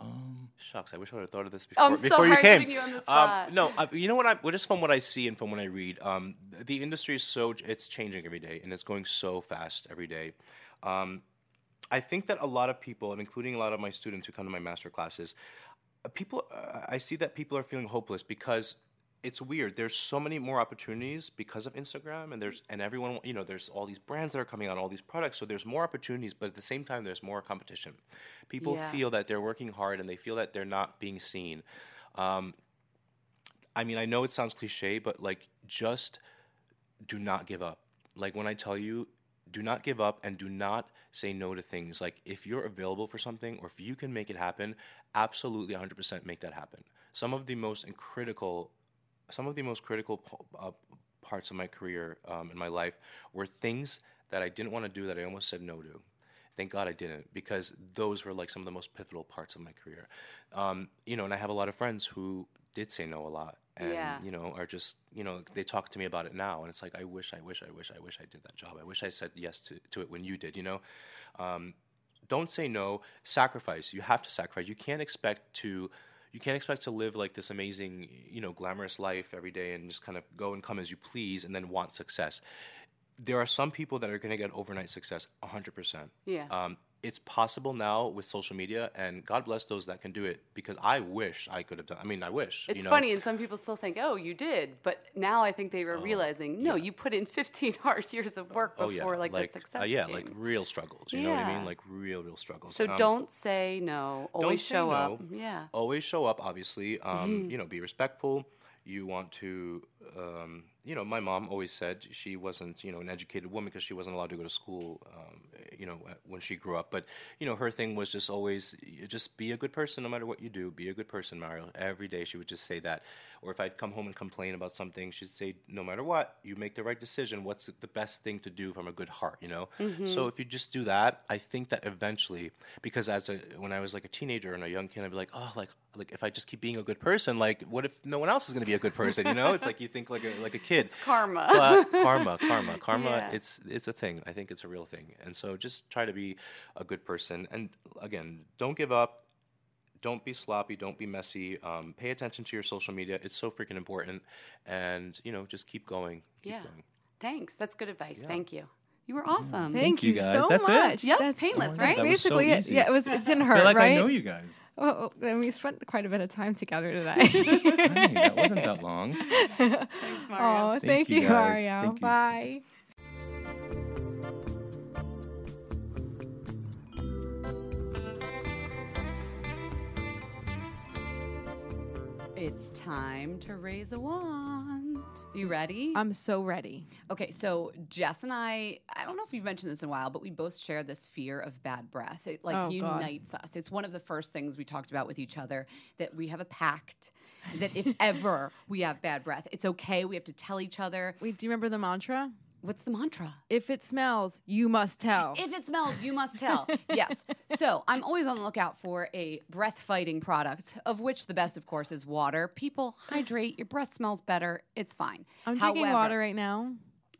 Um,
Shucks, I wish I would have thought of this
Oh, I'm
before, before
sorry,
you came.
you on the
Um, no, uh, you know what? I, well, just from what I see and from what I read, um, the industry is so it's changing every day, and it's going so fast every day. Um, I think that a lot of people, and including a lot of my students who come to my master classes, people, uh, I see that people are feeling hopeless because it's weird. There's so many more opportunities because of Instagram, and there's and everyone, you know, there's all these brands that are coming out, all these products. So there's more opportunities, but at the same time, there's more competition. People
Yeah.
feel that they're working hard and they feel that they're not being seen. Um, I mean, I know it sounds cliche, but like, just do not give up. Like when I tell you, do not give up and do not say no to things. Like if you're available for something or if you can make it happen, absolutely 100% make that happen. Some of the most critical, some of the most critical uh, parts of my career um, in my life were things that I didn't want to do that I almost said no to. Thank God I didn't because those were like some of the most pivotal parts of my career. Um, you know, and I have a lot of friends who did say no a lot and
Yeah.
you know are just you know they talk to me about it now and it's like i wish i wish i wish i wish i did that job i wish i said yes to, to it when you did you know um, don't say no sacrifice. You have to sacrifice. You can't expect to you can't expect to live like this amazing you know glamorous life every day and just kind of go and come as you please and then want success. There are some people that are going to get overnight success 100%
Yeah.
um, it's possible now with social media and god bless those that can do it because i wish i could have done i mean i wish
It's
you know?
funny, and some people still think, "Oh, you did," but now I think they were realizing, no, you put in 15 hard years of work
Oh,
before
yeah.
like, the success.
uh, yeah,
came.
like real struggles. You know what I mean? Like real, real struggles.
So
Um,
don't say no. Always show
no.
up. Yeah.
always show up obviously um,
Mm-hmm.
you know be respectful you want to um, you know my mom always said she wasn't you know an educated woman because she wasn't allowed to go to school um, you know when she grew up. But you know her thing was just always just be a good person no matter what you do. Be a good person mario. Every day she would just say that. Or if i'd come home and complain about something she'd say no matter what you make the right decision. What's the best thing to do from a good heart you know? So if you just do that i think that eventually because as a when i was like a teenager and a young kid i'd be like oh like like if i just keep being a good person like what if no one else is going to be a good person you know it's like you think like a like a kid it's
karma.
but karma karma karma
Yeah.
it's it's a thing i think it's a real thing and so just try to be a good person and again don't give up don't be sloppy don't be messy um, pay attention to your social media it's so freaking important and you know just keep going keep
yeah.
going.
Thanks. That's good advice. Thank you. You were awesome.
Thank,
you
you,
guys.
so
That's it?
much.
Yep,
That's
painless,
that's
right?
That was so
basically it.
easy.
Yeah, it was. It didn't
I
hurt,
feel like
right?
I know you guys.
Well, and we spent quite a bit of time together today.
Hey, that wasn't that long.
Thanks, Mario.
oh,
Thank
thank,
you
you,
guys.
Mario.
Thank you.
Bye.
It's time to raise a wand. You ready?
I'm so ready.
Okay, so Jess and I, I don't know if we've mentioned this in a while, but we both share this fear of bad breath. It like
Oh, God.
unites us. It's one of the first things we talked about with each other that we have a pact that if ever we have bad breath, it's okay. We have to tell each other.
Wait, do you remember the mantra?
What's the mantra?
If it smells, you must tell.
If it smells, you must tell. yes. So I'm always on the lookout for a breath fighting product, of which the best, of course, is water. People hydrate. Your breath smells better. It's fine.
I'm drinking water right now.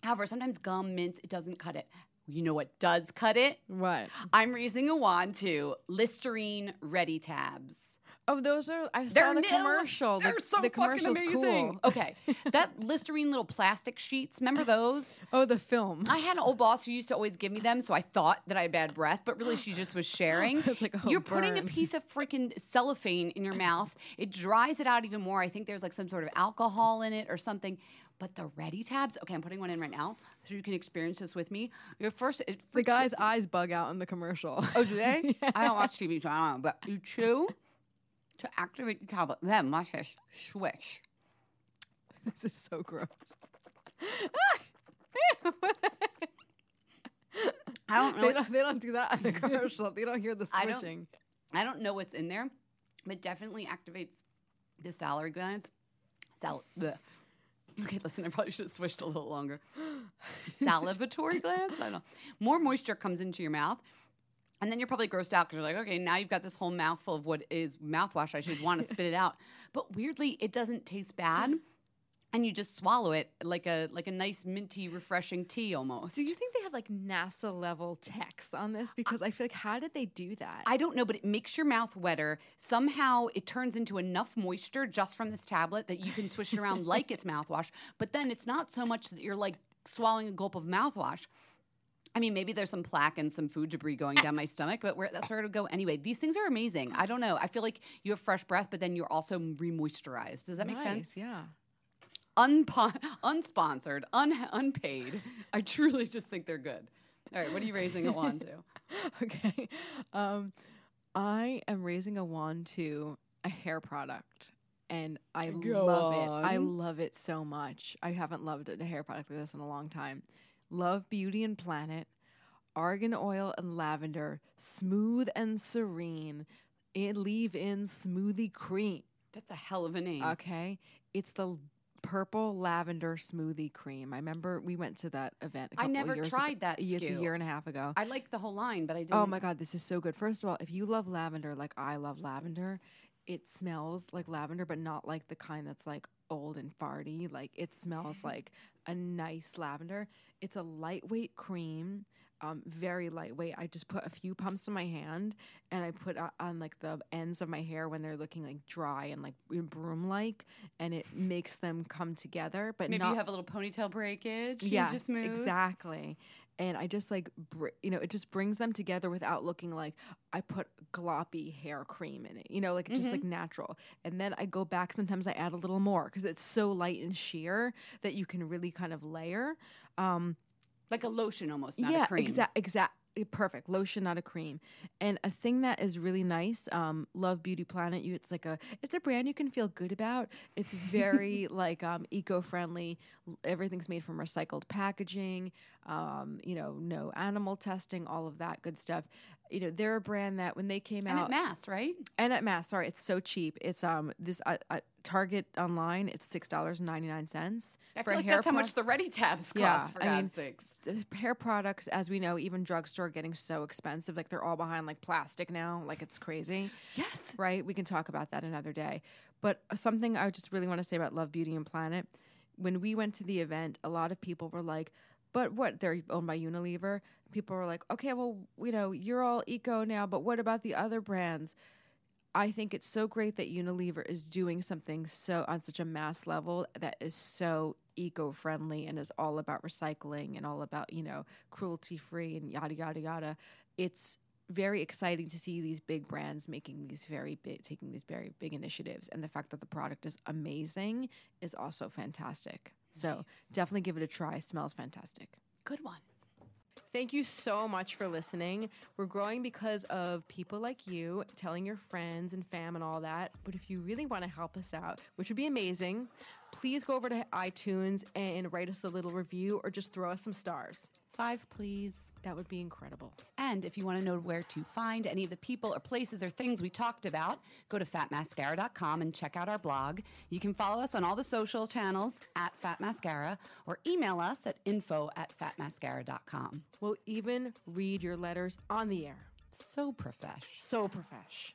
However, sometimes gum, mints, it doesn't cut it. You know what does cut it?
What?
I'm raising a wand to Listerine Ready Tabs.
Oh, those are. I
They're
saw the
new.
commercial.
They're
the,
so
the
fucking amazing.
cool.
Okay, that Listerine little plastic sheets. Remember those?
Oh, the film.
I had an old boss who used to always give me them, so I thought that I had bad breath, but really she just was sharing.
It's like, oh,
You're putting a piece of freaking cellophane in your mouth. It dries it out even more. I think there's like some sort of alcohol in it or something. But the ready tabs, okay, I'm putting one in right now so you can experience this with me. Your first,
the guy's eyes bug out in the commercial.
Oh, do they? I don't watch TV, so I don't know. But you chew to activate the tablet. Then watch this. Swish.
this is so gross.
I don't
They
know.
don't, they don't do that in the commercial. They don't hear the
I don't-
swishing.
I don't know what's in there, but definitely activates the salary glands. Sal. bleh. Okay, listen, I probably should have swished a little longer. Salivatory glands. I don't know. More moisture comes into your mouth. And then you're probably grossed out because you're like, okay, now you've got this whole mouthful of what is mouthwash. I should want to spit it out. But weirdly, it doesn't taste bad. Mm-hmm. And you just swallow it like a like a nice minty, refreshing tea almost.
Do you think they have like NASA level techs on this? Because I feel like how did they do that?
I don't know, but it makes your mouth wetter. Somehow it turns into enough moisture just from this tablet that you can swish it around like it's mouthwash. But then it's not so much that you're like swallowing a gulp of mouthwash. I mean, maybe there's some plaque and some food debris going down my stomach, but where, that's where it'll go anyway. These things are amazing. I don't know. I feel like you have fresh breath, but then you're also re-moisturized. Does that make sense?
Yeah.
Unpo- unsponsored, un- unpaid. I truly just think they're good. All right, what are you raising a wand to?
Okay. Um, I am raising a wand to a hair product. And I
Go
love it. I love it so much. I haven't loved a hair product like this in a long time. Love Beauty and Planet, argan oil and lavender, smooth and serene. It leave in smoothie cream.
That's a hell of a name.
Okay. It's the purple lavender smoothie cream. I remember we went to that event. I
I never tried that
It's a year and a half ago.
I like the whole line, but I oh didn't.
Oh my god, this is so good. First of all, if you love lavender like I love lavender, it smells like lavender, but not like the kind that's like old and farty. Like it smells like a nice lavender. It's a lightweight cream, um, very lightweight. I just put a few pumps in my hand and I put uh, on like the ends of my hair when they're looking like dry and like broom like, and it makes them come together. But
Maybe
not
you have a little ponytail breakage. and
Yes,
just smooth.
exactly. And I just like, br- you know, it just brings them together without looking like I put gloppy hair cream in it, you know, like just like
Mm-hmm.
natural. And then I go back, sometimes I add a little more because it's so light and sheer that you can really kind of layer. Um,
Like a lotion almost, not
yeah,
a cream.
exact, exact, perfect lotion, not a cream. And a thing that is really nice, um, Love Beauty Planet. You, it's like a, it's a brand you can feel good about. It's very like um, eco-friendly. Everything's made from recycled packaging. Um, you know, no animal testing, all of that good stuff. You know, they're a brand that when they came out
And
out,
at mass, right?
and at mass sorry it's so cheap it's um this uh, uh, target online it's six dollars and 99 cents
I feel like that's how much the ready tabs cost,
Yeah,
for
I
God's
mean,
sakes.
The hair products, as we know, even drugstore getting so expensive. Like they're all behind like plastic now. Like it's crazy.
Yes.
Right? We can talk about that another day. But uh, something I just really want to say about Love Beauty and Planet. When we went to the event, a lot of people were like, but what? They're owned by Unilever. People were like, okay, well, you know, you're all eco now, but what about the other brands? I think it's so great that Unilever is doing something so on such a mass level that is so eco-friendly and is all about recycling and all about, you know, cruelty-free and yada yada yada. It's very exciting to see these big brands making these very big taking these very big initiatives and the fact that the product is amazing is also fantastic. So, definitely give it a try. Smells fantastic.
Good one.
Thank you so much for listening. We're growing because of people like you telling your friends and fam and all that. But if you really want to help us out, which would be amazing, please go over to iTunes and write us a little review or just throw us some stars.
Five, please.
That would be incredible.
And if you want to know where to find any of the people or places or things we talked about, go to fatmascara.com and check out our blog. You can follow us on all the social channels at Fat Mascara or email us at info at fatmascara.com.
We'll even read your letters on the air.
So profesh.
So profesh.